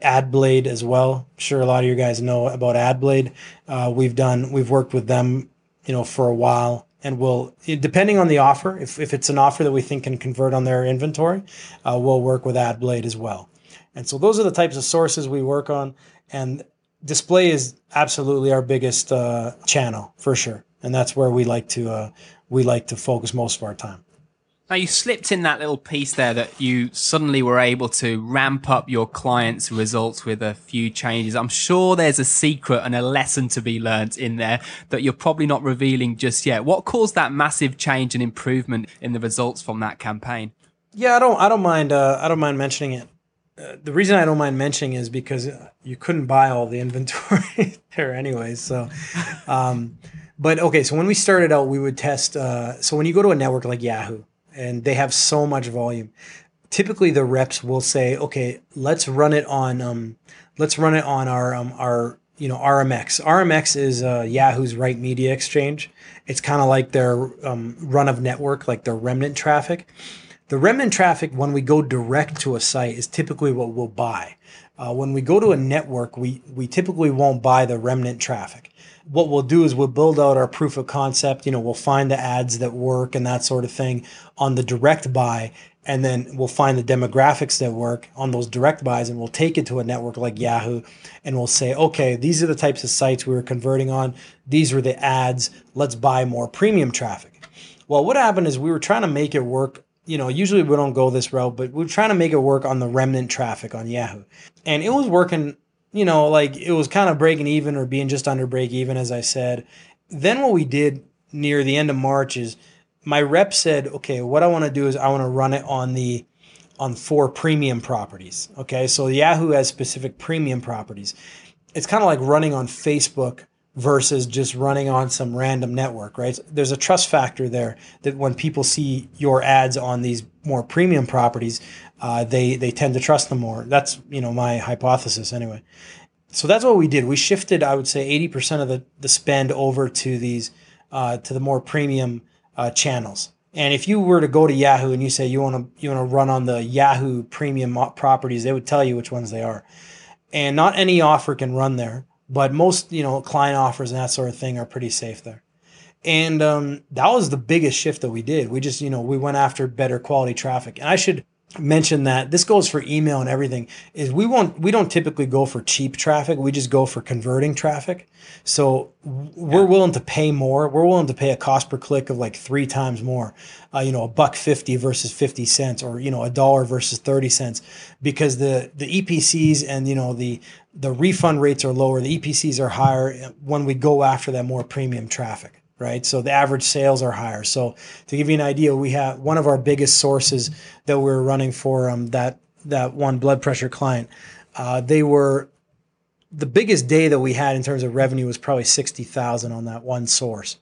AdBlade as well. I'm sure a lot of you guys know about AdBlade. Uh, we've done, we've worked with them, you know, for a while, and we'll, depending on the offer, if if it's an offer that we think can convert on their inventory, uh, we'll work with AdBlade as well. And so those are the types of sources we work on, and display is absolutely our biggest uh, channel for sure, and that's where we like to uh, we like to focus most of our time. Now you slipped in that little piece there that you suddenly were able to ramp up your clients' results with a few changes. I'm sure there's a secret and a lesson to be learnt in there that you're probably not revealing just yet. What caused that massive change and improvement in the results from that campaign? Yeah, I don't I don't mind uh, I don't mind mentioning it. Uh, the reason I don't mind mentioning is because you couldn't buy all the inventory there anyways. So, um, but okay, so when we started out, we would test. Uh, so when you go to a network like Yahoo, and they have so much volume, typically the reps will say, "Okay, let's run it on, um, let's run it on our um, our you know RMX. RMX is uh, Yahoo's Right Media Exchange. It's kind of like their um, run of network, like their remnant traffic." The remnant traffic, when we go direct to a site, is typically what we'll buy. Uh, when we go to a network, we, we typically won't buy the remnant traffic. What we'll do is we'll build out our proof of concept. You know, we'll find the ads that work and that sort of thing on the direct buy. And then we'll find the demographics that work on those direct buys and we'll take it to a network like Yahoo and we'll say, okay, these are the types of sites we were converting on. These were the ads. Let's buy more premium traffic. Well, what happened is we were trying to make it work you know, usually we don't go this route, but we're trying to make it work on the remnant traffic on Yahoo. And it was working, you know, like it was kind of breaking even or being just under break even, as I said. Then what we did near the end of March is my rep said, okay, what I want to do is I want to run it on the on four premium properties. Okay, so Yahoo has specific premium properties. It's kind of like running on Facebook versus just running on some random network, right? There's a trust factor there that when people see your ads on these more premium properties, uh, they they tend to trust them more. That's you know my hypothesis anyway. So that's what we did. We shifted, I would say, 80% of the, the spend over to these uh, to the more premium uh, channels. And if you were to go to Yahoo and you say you want to you want to run on the Yahoo premium properties, they would tell you which ones they are. And not any offer can run there, but most you know client offers and that sort of thing are pretty safe there. And um, that was the biggest shift that we did. We just you know we went after better quality traffic. And I should mention that. This goes for email and everything is we won't we don't typically go for cheap traffic. We just go for converting traffic. So we're yeah. willing to pay more. We're willing to pay a cost per click of like three times more uh, you know a buck 50 versus 50 cents or you know a dollar versus 30 cents because the the epcs and you know the the refund rates are lower. The epcs are higher when we go after that more premium traffic right? So the average sales are higher. So to give you an idea, we have one of our biggest sources that we're running for um, that that one blood pressure client. Uh, they were the biggest day that we had in terms of revenue was probably sixty thousand on that one source,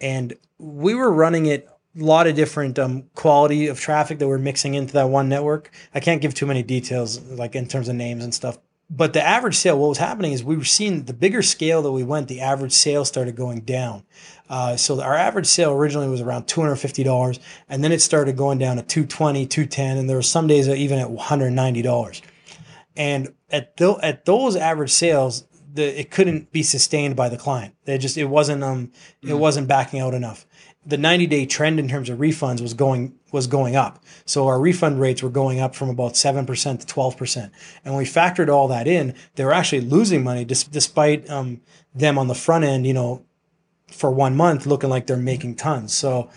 and we were running it a lot of different um, quality of traffic that we're mixing into that one network. I can't give too many details, like in terms of names and stuff. But the average sale, what was happening is we were seeing the bigger scale that we went, the average sale started going down. Uh, so our average sale originally was around $250 and then it started going down to 220 210 and there were some days even at $190 and at, th- at those average sales the, it couldn't be sustained by the client. They just it wasn't um it mm. wasn't backing out enough. The 90 day trend in terms of refunds was going was going up. So our refund rates were going up from about 7% to 12% and when we factored all that in. They were actually losing money dis- despite um, them on the front end you know for one month looking like they're making tons. So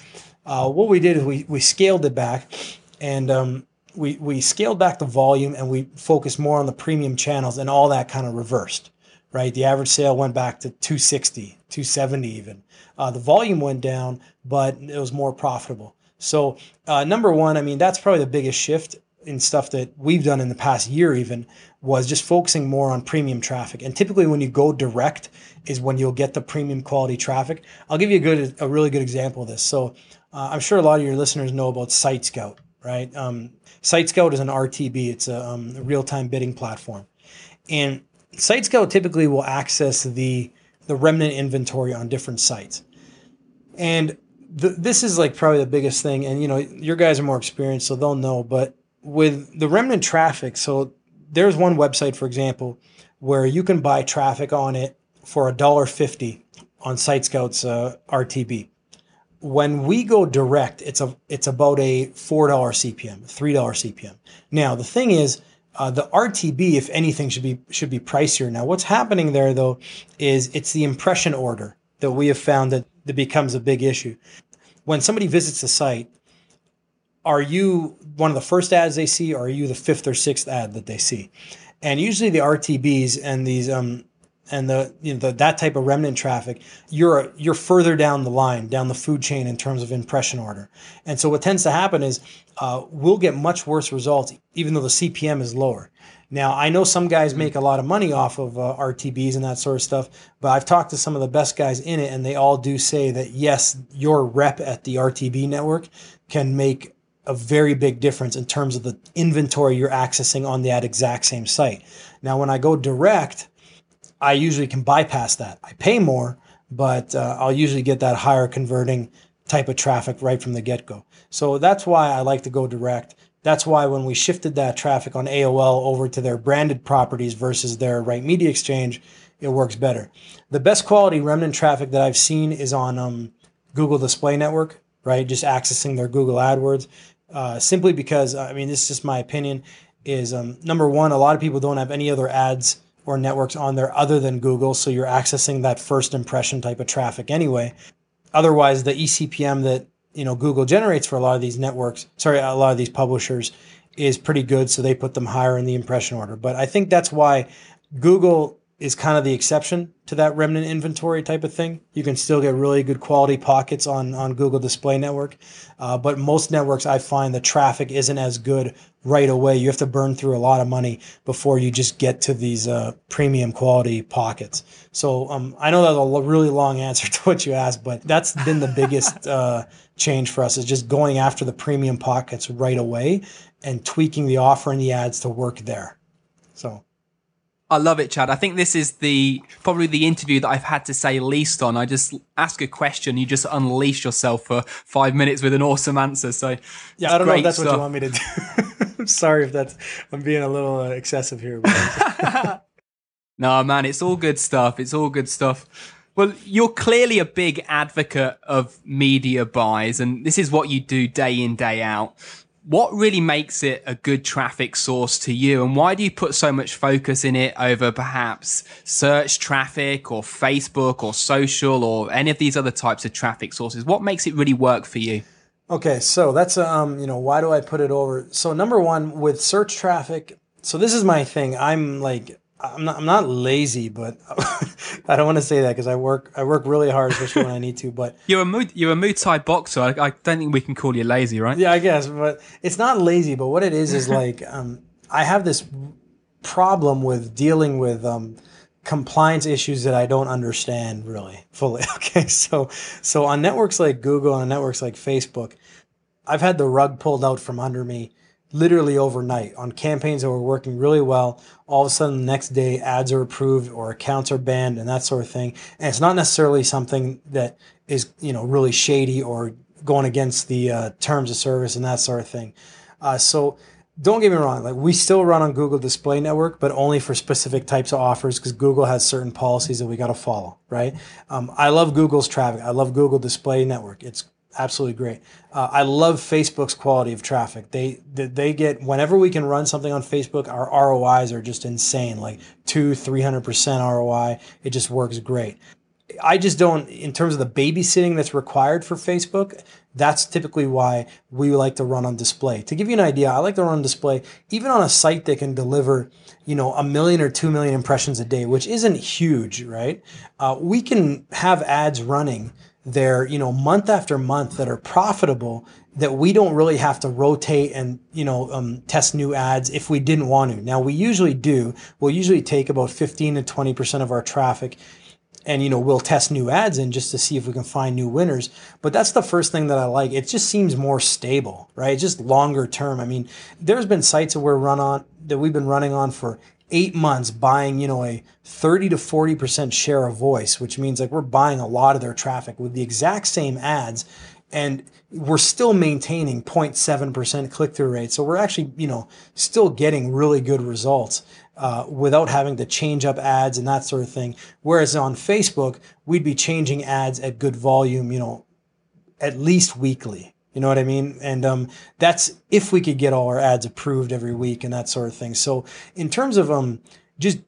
uh, what we did is we, we scaled it back and um, we, we scaled back the volume and we focused more on the premium channels and all that kind of reversed, right? The average sale went back to 260, 270 even. Uh, the volume went down, but it was more profitable. So uh, number one, I mean, that's probably the biggest shift in stuff that we've done in the past year even was just focusing more on premium traffic. And typically when you go direct is when you'll get the premium quality traffic. I'll give you a good a really good example of this. So uh, I'm sure a lot of your listeners know about Site Scout, right? Um, Site Scout is an RTB. It's a, um, a real-time bidding platform. And Site Scout typically will access the the remnant inventory on different sites. And this is like probably the biggest thing and you know your guys are more experienced so they'll know but with the remnant traffic, so there's one website, for example, where you can buy traffic on it for a dollar fifty on SiteScout's uh, RTB. When we go direct, it's a it's about a four dollar CPM, three dollar CPM. Now the thing is, uh, the RTB, if anything, should be should be pricier. Now what's happening there though is it's the impression order that we have found that that becomes a big issue. When somebody visits the site, are you one of the first ads they see, or are you the fifth or sixth ad that they see? And usually the RTBs and these um and the you know the, that type of remnant traffic, you're you're further down the line, down the food chain in terms of impression order. And so what tends to happen is uh, we'll get much worse results, even though the CPM is lower. Now I know some guys make a lot of money off of uh, RTBs and that sort of stuff, but I've talked to some of the best guys in it, and they all do say that yes, your rep at the RTB network can make a very big difference in terms of the inventory you're accessing on that exact same site. Now, when I go direct, I usually can bypass that. I pay more, but uh, I'll usually get that higher converting type of traffic right from the get go. So that's why I like to go direct. That's why when we shifted that traffic on AOL over to their branded properties versus their Right Media Exchange, it works better. The best quality remnant traffic that I've seen is on um, Google Display Network, right? Just accessing their Google AdWords. Uh, simply because I mean this is just my opinion. Is um, number one, a lot of people don't have any other ads or networks on there other than Google, so you're accessing that first impression type of traffic anyway. Otherwise, the eCPM that you know Google generates for a lot of these networks, sorry, a lot of these publishers, is pretty good, so they put them higher in the impression order. But I think that's why Google is kind of the exception to that remnant inventory type of thing. You can still get really good quality pockets on, on Google Display Network. Uh, but most networks, I find the traffic isn't as good right away. You have to burn through a lot of money before you just get to these uh, premium quality pockets. So um, I know that's a really long answer to what you asked, but that's been the biggest uh, change for us is just going after the premium pockets right away and tweaking the offer and the ads to work there. So I love it, Chad. I think this is the probably the interview that I've had to say least on. I just ask a question, you just unleash yourself for five minutes with an awesome answer. So yeah, I don't know if that's stuff. what you want me to do. I'm sorry if that's I'm being a little uh, excessive here. no, man, it's all good stuff. It's all good stuff. Well, you're clearly a big advocate of media buys, and this is what you do day in, day out what really makes it a good traffic source to you? And why do you put so much focus in it over perhaps search traffic or facebook or social or any of these other types of traffic sources? What makes it really work for you? Okay so that's um you know why do i put it over? So number one with search traffic so this is my thing. I'm like I'm not, I'm not lazy, but I don't want to say that because I work I work really hard, especially when I need to. But you're a Muay, you're a Muay Thai boxer. I, I, don't think we can call you lazy, right? Yeah, I guess, but it's not lazy. But what it is is like um, I have this problem with dealing with um, compliance issues that I don't understand really fully. Okay, so so on networks like Google and networks like Facebook, I've had the rug pulled out from under me literally overnight on campaigns that were working really well. All of a sudden, the next day, ads are approved or accounts are banned and that sort of thing. And it's not necessarily something that is, you know, really shady or going against the uh, terms of service and that sort of thing. Uh, so don't get me wrong, like we still run on Google Display Network, but only for specific types of offers because Google has certain policies that we got to follow, right? Um, I love Google's traffic. I love Google Display Network. It's absolutely great. Uh, I love Facebook's quality of traffic. They, they get whenever we can run something on Facebook, our ROIs are just insane, like two, three hundred percent ROI. It just works great. I just don't, in terms of the babysitting that's required for Facebook, that's typically why we like to run on display. To give you an idea, I like to run on display even on a site that can deliver, you know, a million or two million impressions a day, which isn't huge, right? Uh, we can have ads running there, you know, month after month that are profitable that we don't really have to rotate and, you know, um, test new ads if we didn't want to. Now, we usually do. We'll usually take about 15 to 20% of our traffic and, you know, we'll test new ads in just to see if we can find new winners. But that's the first thing that I like. It just seems more stable, right? Just longer term. I mean, there's been sites that we're run on that we've been running on for eight months buying, you know, a 30 to 40% share of voice, which means like we're buying a lot of their traffic with the exact same ads and we're still maintaining 0.7% click-through rate. So we're actually, you know, still getting really good results uh, without having to change up ads and that sort of thing. Whereas on Facebook, we'd be changing ads at good volume, you know, at least weekly. You know what I mean? And um, that's if we could get all our ads approved every week and that sort of thing. So in terms of um, just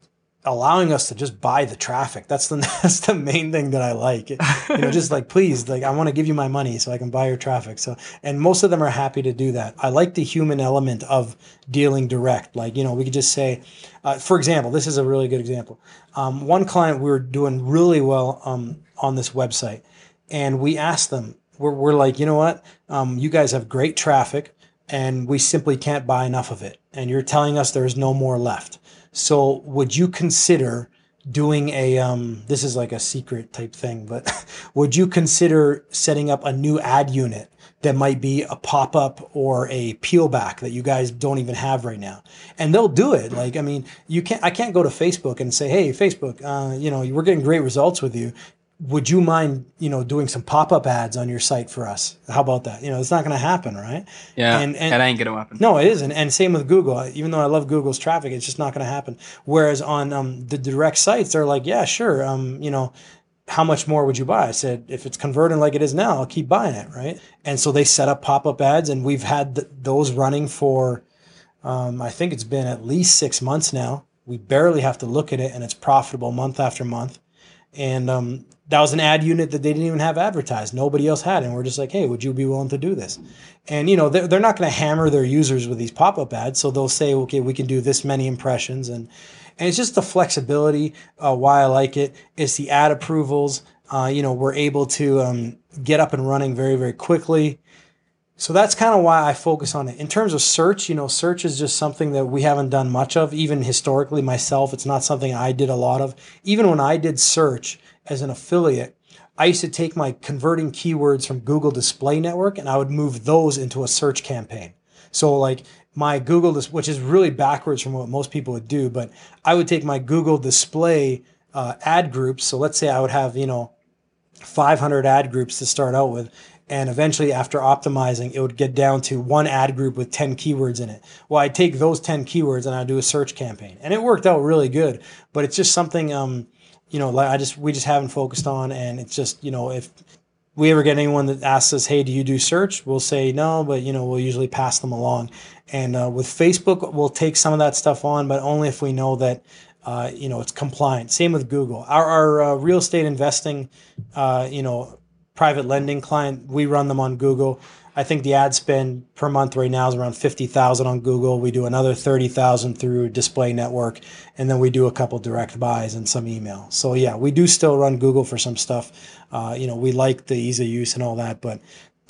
allowing us to just buy the traffic, that's the that's the main thing that I like. You know, just like please, like I want to give you my money so I can buy your traffic. So and most of them are happy to do that. I like the human element of dealing direct. Like you know, we could just say, uh, for example, this is a really good example. Um, one client we were doing really well um, on this website, and we asked them we're, we're like, you know what? Um, you guys have great traffic and we simply can't buy enough of it. And you're telling us there's no more left. So would you consider doing a, um, this is like a secret type thing, but would you consider setting up a new ad unit that might be a pop up or a peel back that you guys don't even have right now. And they'll do it. Like, I mean, you can't, I can't go to Facebook and say, Hey, Facebook, uh, you know, we're getting great results with you would you mind, you know, doing some pop up ads on your site for us? How about that? You know, it's not going to happen, right? Yeah, and, and, it ain't going to happen. No, it isn't. And same with Google. Even though I love Google's traffic, it's just not going to happen. Whereas on um, the direct sites, they're like, yeah, sure. Um, you know, how much more would you buy? I said, if it's converting like it is now, I'll keep buying it, right? And so they set up pop up ads, and we've had th- those running for, um, I think it's been at least six months now. We barely have to look at it, and it's profitable month after month. And um, that was an ad unit that they didn't even have advertised. Nobody else had. And we're just like, hey, would you be willing to do this? And, you know, they're, they're not going to hammer their users with these pop up ads. So they'll say, okay, we can do this many impressions. And, And it's just the flexibility uh, why I like it. It's the ad approvals. Uh, you know, we're able to um, get up and running very, very quickly. So that's kind of why I focus on it. In terms of search, you know, search is just something that we haven't done much of. Even historically, myself, it's not something I did a lot of. Even when I did search as an affiliate, I used to take my converting keywords from Google Display Network and I would move those into a search campaign. So, like my Google, which is really backwards from what most people would do, but I would take my Google Display uh, ad groups. So, let's say I would have, you know, 500 ad groups to start out with and eventually, after optimizing, it would get down to one ad group with 10 keywords in it. Well, I take those 10 keywords and I do a search campaign. And it worked out really good. But it's just something, um, you know, like I just, we just haven't focused on. And it's just, you know, if we ever get anyone that asks us, hey, do you do search? We'll say no, but, you know, we'll usually pass them along. And uh, with Facebook, we'll take some of that stuff on, but only if we know that uh, you know, it's compliant. Same with Google. Our, our uh, real estate investing, uh, you know, private lending client. We run them on Google. I think the ad spend per month right now is around 50,000 on Google. We do another 30,000 through display network and then we do a couple direct buys and some email. So yeah, we do still run Google for some stuff. Uh, you know, we like the ease of use and all that, but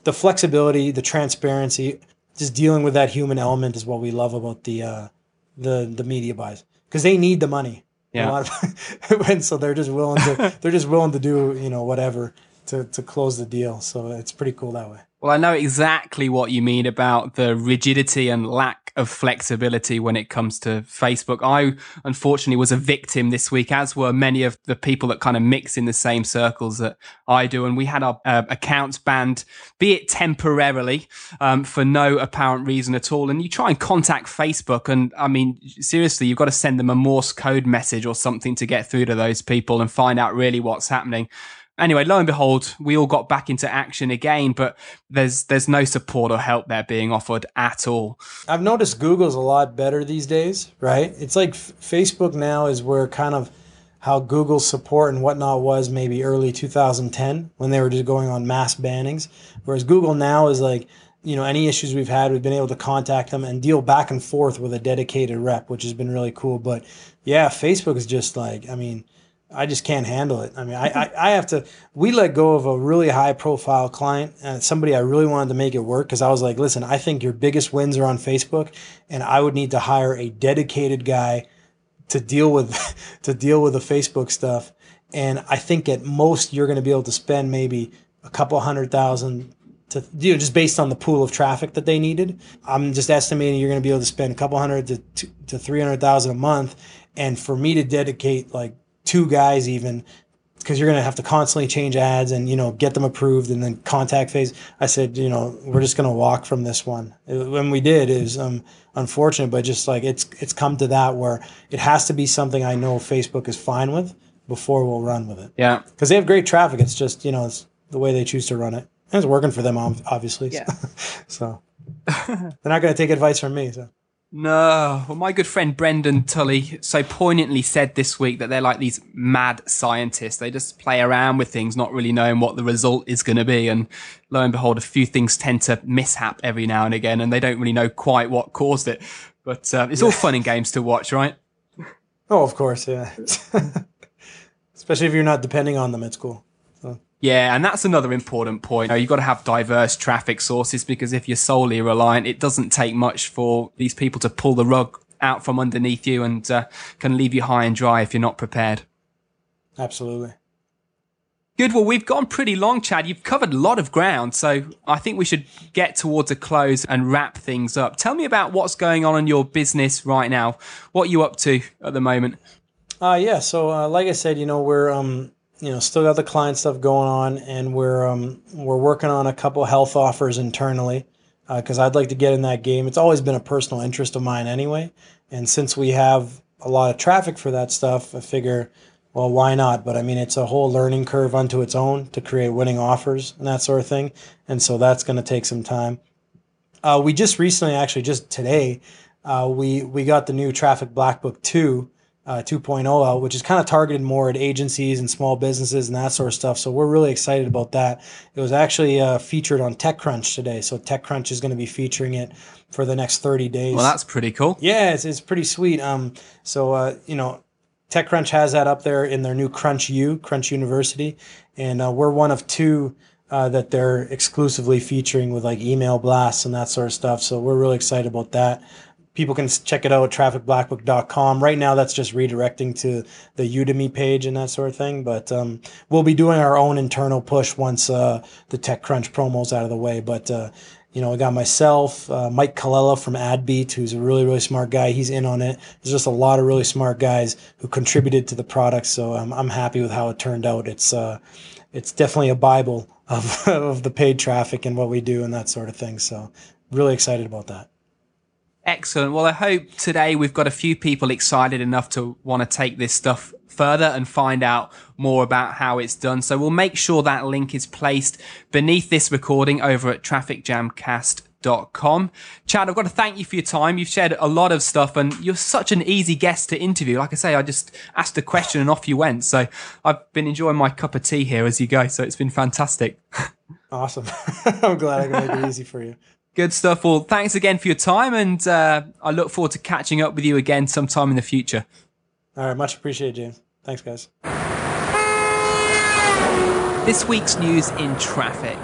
the flexibility, the transparency, just dealing with that human element is what we love about the, uh, the, the media buys because they need the money. Yeah. Of, and so they're just willing to, they're just willing to do, you know, whatever to, to close the deal. So it's pretty cool that way. Well, I know exactly what you mean about the rigidity and lack of flexibility when it comes to Facebook. I unfortunately was a victim this week, as were many of the people that kind of mix in the same circles that I do. And we had our uh, accounts banned, be it temporarily, um, for no apparent reason at all. And you try and contact Facebook, and I mean, seriously, you've got to send them a Morse code message or something to get through to those people and find out really what's happening anyway, lo and behold, we all got back into action again, but there's there's no support or help there being offered at all. I've noticed Google's a lot better these days, right? It's like f- Facebook now is where kind of how Google's support and whatnot was maybe early 2010 when they were just going on mass bannings, whereas Google now is like you know any issues we've had we've been able to contact them and deal back and forth with a dedicated rep which has been really cool but yeah facebook is just like i mean I just can't handle it. I mean, I, I, I, have to. We let go of a really high profile client, and somebody I really wanted to make it work because I was like, listen, I think your biggest wins are on Facebook, and I would need to hire a dedicated guy to deal with to deal with the Facebook stuff. And I think at most you're going to be able to spend maybe a couple hundred thousand to you know just based on the pool of traffic that they needed. I'm just estimating you're going to be able to spend a couple hundred to to three hundred thousand a month. And for me to dedicate like two guys even because you're going to have to constantly change ads and you know get them approved and then contact phase. I said you know we're just going to walk from this one. When we did is um, unfortunate but just like it's it's come to that where it has to be something i know facebook is fine with before we'll run with it. Yeah. Because they have great traffic. It's just you know it's the way they choose to run it. And it's working for them obviously. Yeah. so they're not going to take advice from me so no. Well, my good friend Brendan Tully so poignantly said this week that they're like these mad scientists. They just play around with things, not really knowing what the result is going to be. And lo and behold, a few things tend to mishap every now and again, and they don't really know quite what caused it. But uh, it's all fun and games to watch, right? Oh, of course, yeah. Especially if you're not depending on them it's school. Yeah, and that's another important point. You've got to have diverse traffic sources because if you're solely reliant, it doesn't take much for these people to pull the rug out from underneath you and uh, can leave you high and dry if you're not prepared. Absolutely. Good. Well, we've gone pretty long, Chad. You've covered a lot of ground, so I think we should get towards a close and wrap things up. Tell me about what's going on in your business right now. What are you up to at the moment? Uh, yeah. So, uh, like I said, you know, we're um, you know still got the client stuff going on, and we're um, we're working on a couple health offers internally because uh, I'd like to get in that game. It's always been a personal interest of mine anyway, and since we have a lot of traffic for that stuff, I figure, well, why not? But I mean, it's a whole learning curve unto its own to create winning offers and that sort of thing, and so that's going to take some time. Uh, we just recently, actually, just today, uh, we we got the new Traffic Black Book two uh, 2.0 out, which is kind of targeted more at agencies and small businesses and that sort of stuff. So we're really excited about that. It was actually uh, featured on TechCrunch today. So TechCrunch is going to be featuring it for the next 30 days. Well, that's pretty cool. Yeah, it's, it's pretty sweet. Um, so, uh, you know, TechCrunch has that up there in their new Crunch U, Crunch University. And uh, we're one of two uh, that they're exclusively featuring with like email blasts and that sort of stuff. So we're really excited about that people can check it out at trafficblackbook.com. Right now, that's just redirecting to the Udemy page and that sort of thing. But um, we'll be doing our own internal push once uh, the TechCrunch promo's out of the way. But uh, you know, I got myself, uh, Mike Colella from AdBeat, who's a really, really smart guy. He's in on it. There's just a lot of really smart guys who contributed to the product. So I'm, I'm happy with how it turned out. It's, uh, it's definitely a Bible of, of the paid traffic and what we do and that sort of thing. So really excited about that. Excellent. Well, I hope today we've got a few people excited enough to want to take this stuff further and find out more about how it's done. So we'll make sure that link is placed beneath this recording over at trafficjamcast.com. Chad, I've got to thank you for your time. You've shared a lot of stuff and you're such an easy guest to interview. Like I say, I just asked a question and off you went. So I've been enjoying my cup of tea here as you go. So it's been fantastic. Awesome. I'm glad I can make it easy for you. Good stuff. Well, thanks again for your time, and uh, I look forward to catching up with you again sometime in the future. All right, much appreciated, James. Thanks, guys. This week's news in traffic.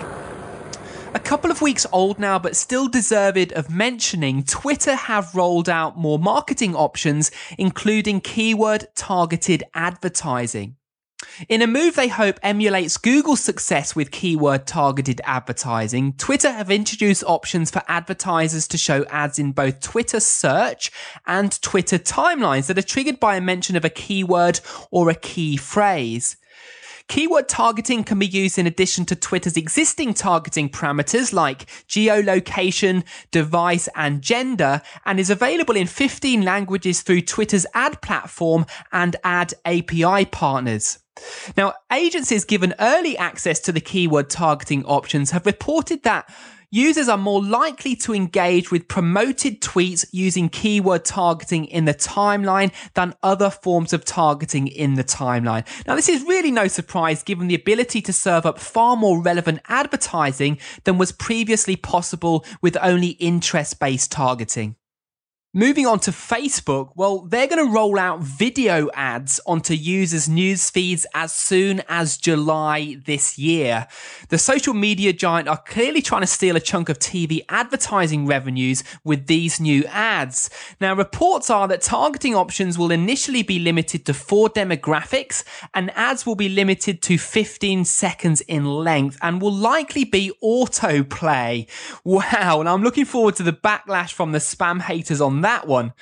A couple of weeks old now, but still deserved of mentioning, Twitter have rolled out more marketing options, including keyword targeted advertising. In a move they hope emulates Google's success with keyword targeted advertising, Twitter have introduced options for advertisers to show ads in both Twitter search and Twitter timelines that are triggered by a mention of a keyword or a key phrase. Keyword targeting can be used in addition to Twitter's existing targeting parameters like geolocation, device, and gender, and is available in 15 languages through Twitter's ad platform and ad API partners. Now, agencies given early access to the keyword targeting options have reported that users are more likely to engage with promoted tweets using keyword targeting in the timeline than other forms of targeting in the timeline. Now, this is really no surprise given the ability to serve up far more relevant advertising than was previously possible with only interest based targeting. Moving on to Facebook, well, they're going to roll out video ads onto users' news feeds as soon as July this year. The social media giant are clearly trying to steal a chunk of TV advertising revenues with these new ads. Now, reports are that targeting options will initially be limited to four demographics and ads will be limited to 15 seconds in length and will likely be autoplay. Wow. And I'm looking forward to the backlash from the spam haters on that one.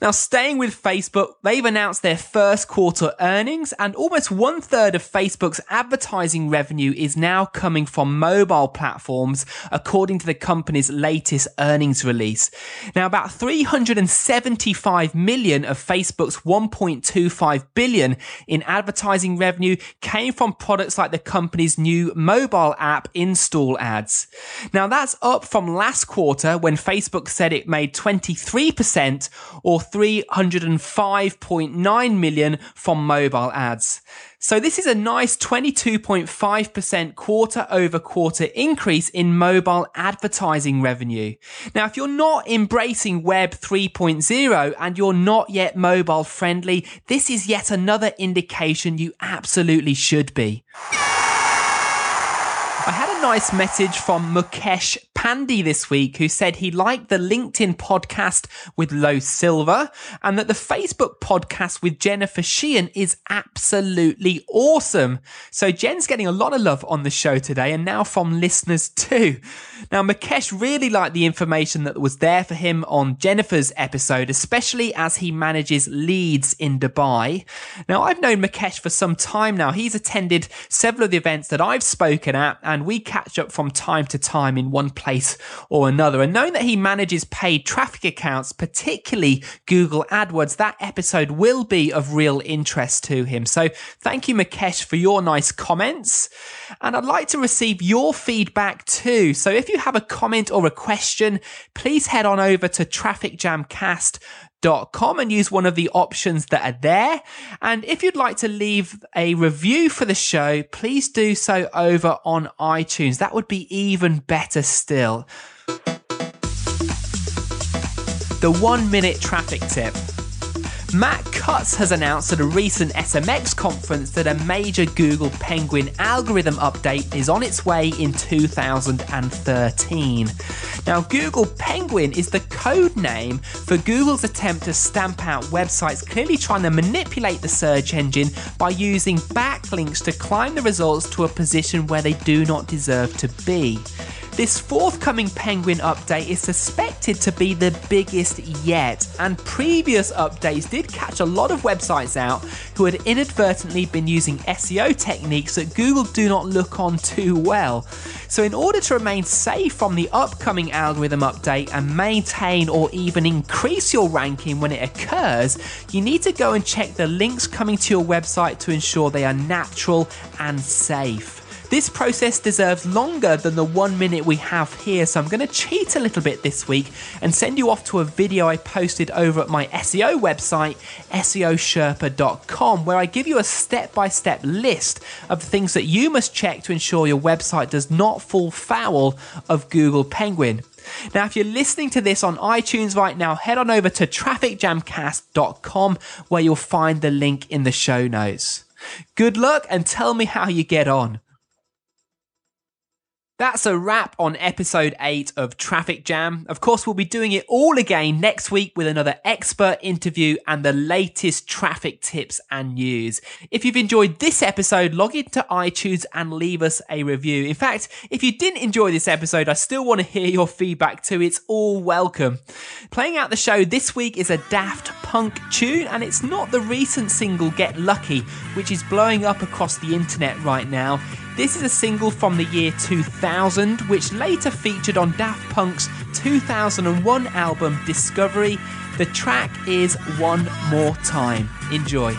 Now, staying with Facebook, they've announced their first quarter earnings, and almost one third of Facebook's advertising revenue is now coming from mobile platforms, according to the company's latest earnings release. Now, about 375 million of Facebook's 1.25 billion in advertising revenue came from products like the company's new mobile app install ads. Now, that's up from last quarter when Facebook said it made 23% percent or 305.9 million from mobile ads. So this is a nice 22.5% quarter over quarter increase in mobile advertising revenue. Now, if you're not embracing Web 3.0 and you're not yet mobile friendly, this is yet another indication you absolutely should be. Nice message from Mukesh Pandey this week who said he liked the LinkedIn podcast with Lo Silver and that the Facebook podcast with Jennifer Sheehan is absolutely awesome. So Jen's getting a lot of love on the show today and now from listeners too. Now Mukesh really liked the information that was there for him on Jennifer's episode, especially as he manages leads in Dubai. Now I've known Mukesh for some time now. He's attended several of the events that I've spoken at and we catch up from time to time in one place or another. And knowing that he manages paid traffic accounts, particularly Google AdWords, that episode will be of real interest to him. So thank you, Mukesh, for your nice comments. And I'd like to receive your feedback too. So if you have a comment or a question, please head on over to trafficjamcast and use one of the options that are there. And if you'd like to leave a review for the show, please do so over on iTunes. That would be even better still. The one minute traffic tip. Matt Cutts has announced at a recent SMX conference that a major Google Penguin algorithm update is on its way in 2013. Now, Google Penguin is the code name for Google's attempt to stamp out websites clearly trying to manipulate the search engine by using backlinks to climb the results to a position where they do not deserve to be. This forthcoming Penguin update is suspected to be the biggest yet, and previous updates did catch a lot of websites out who had inadvertently been using SEO techniques that Google do not look on too well. So, in order to remain safe from the upcoming algorithm update and maintain or even increase your ranking when it occurs, you need to go and check the links coming to your website to ensure they are natural and safe. This process deserves longer than the one minute we have here, so I'm going to cheat a little bit this week and send you off to a video I posted over at my SEO website, SEOsherpa.com, where I give you a step by step list of the things that you must check to ensure your website does not fall foul of Google Penguin. Now, if you're listening to this on iTunes right now, head on over to trafficjamcast.com where you'll find the link in the show notes. Good luck and tell me how you get on. That's a wrap on episode 8 of Traffic Jam. Of course, we'll be doing it all again next week with another expert interview and the latest traffic tips and news. If you've enjoyed this episode, log into iTunes and leave us a review. In fact, if you didn't enjoy this episode, I still want to hear your feedback too. It's all welcome. Playing out the show this week is a Daft Punk tune, and it's not the recent single Get Lucky, which is blowing up across the internet right now. This is a single from the year 2000, which later featured on Daft Punk's 2001 album Discovery. The track is One More Time. Enjoy.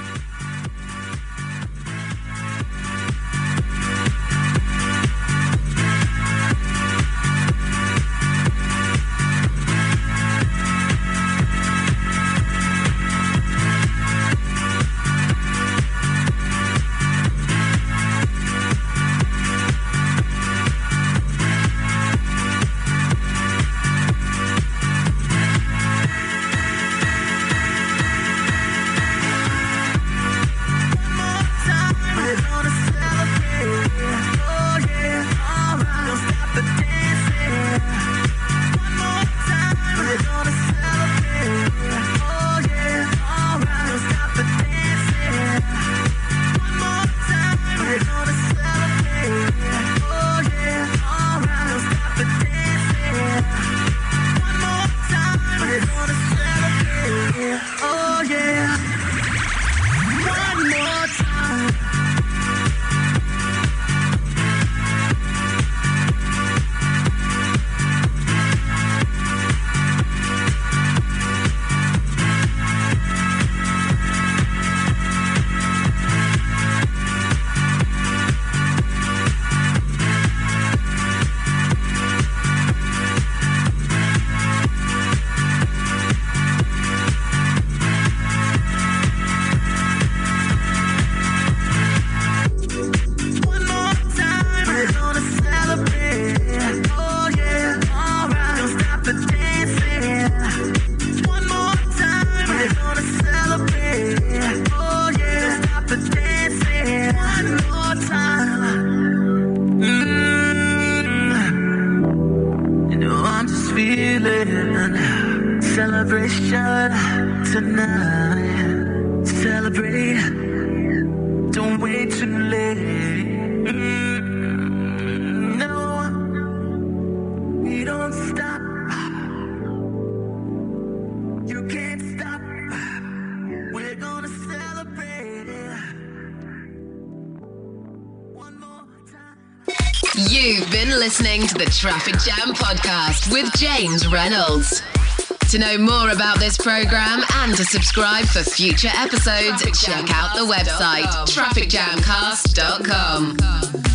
To know more about this program and to subscribe for future episodes, check out the website trafficjamcast.com.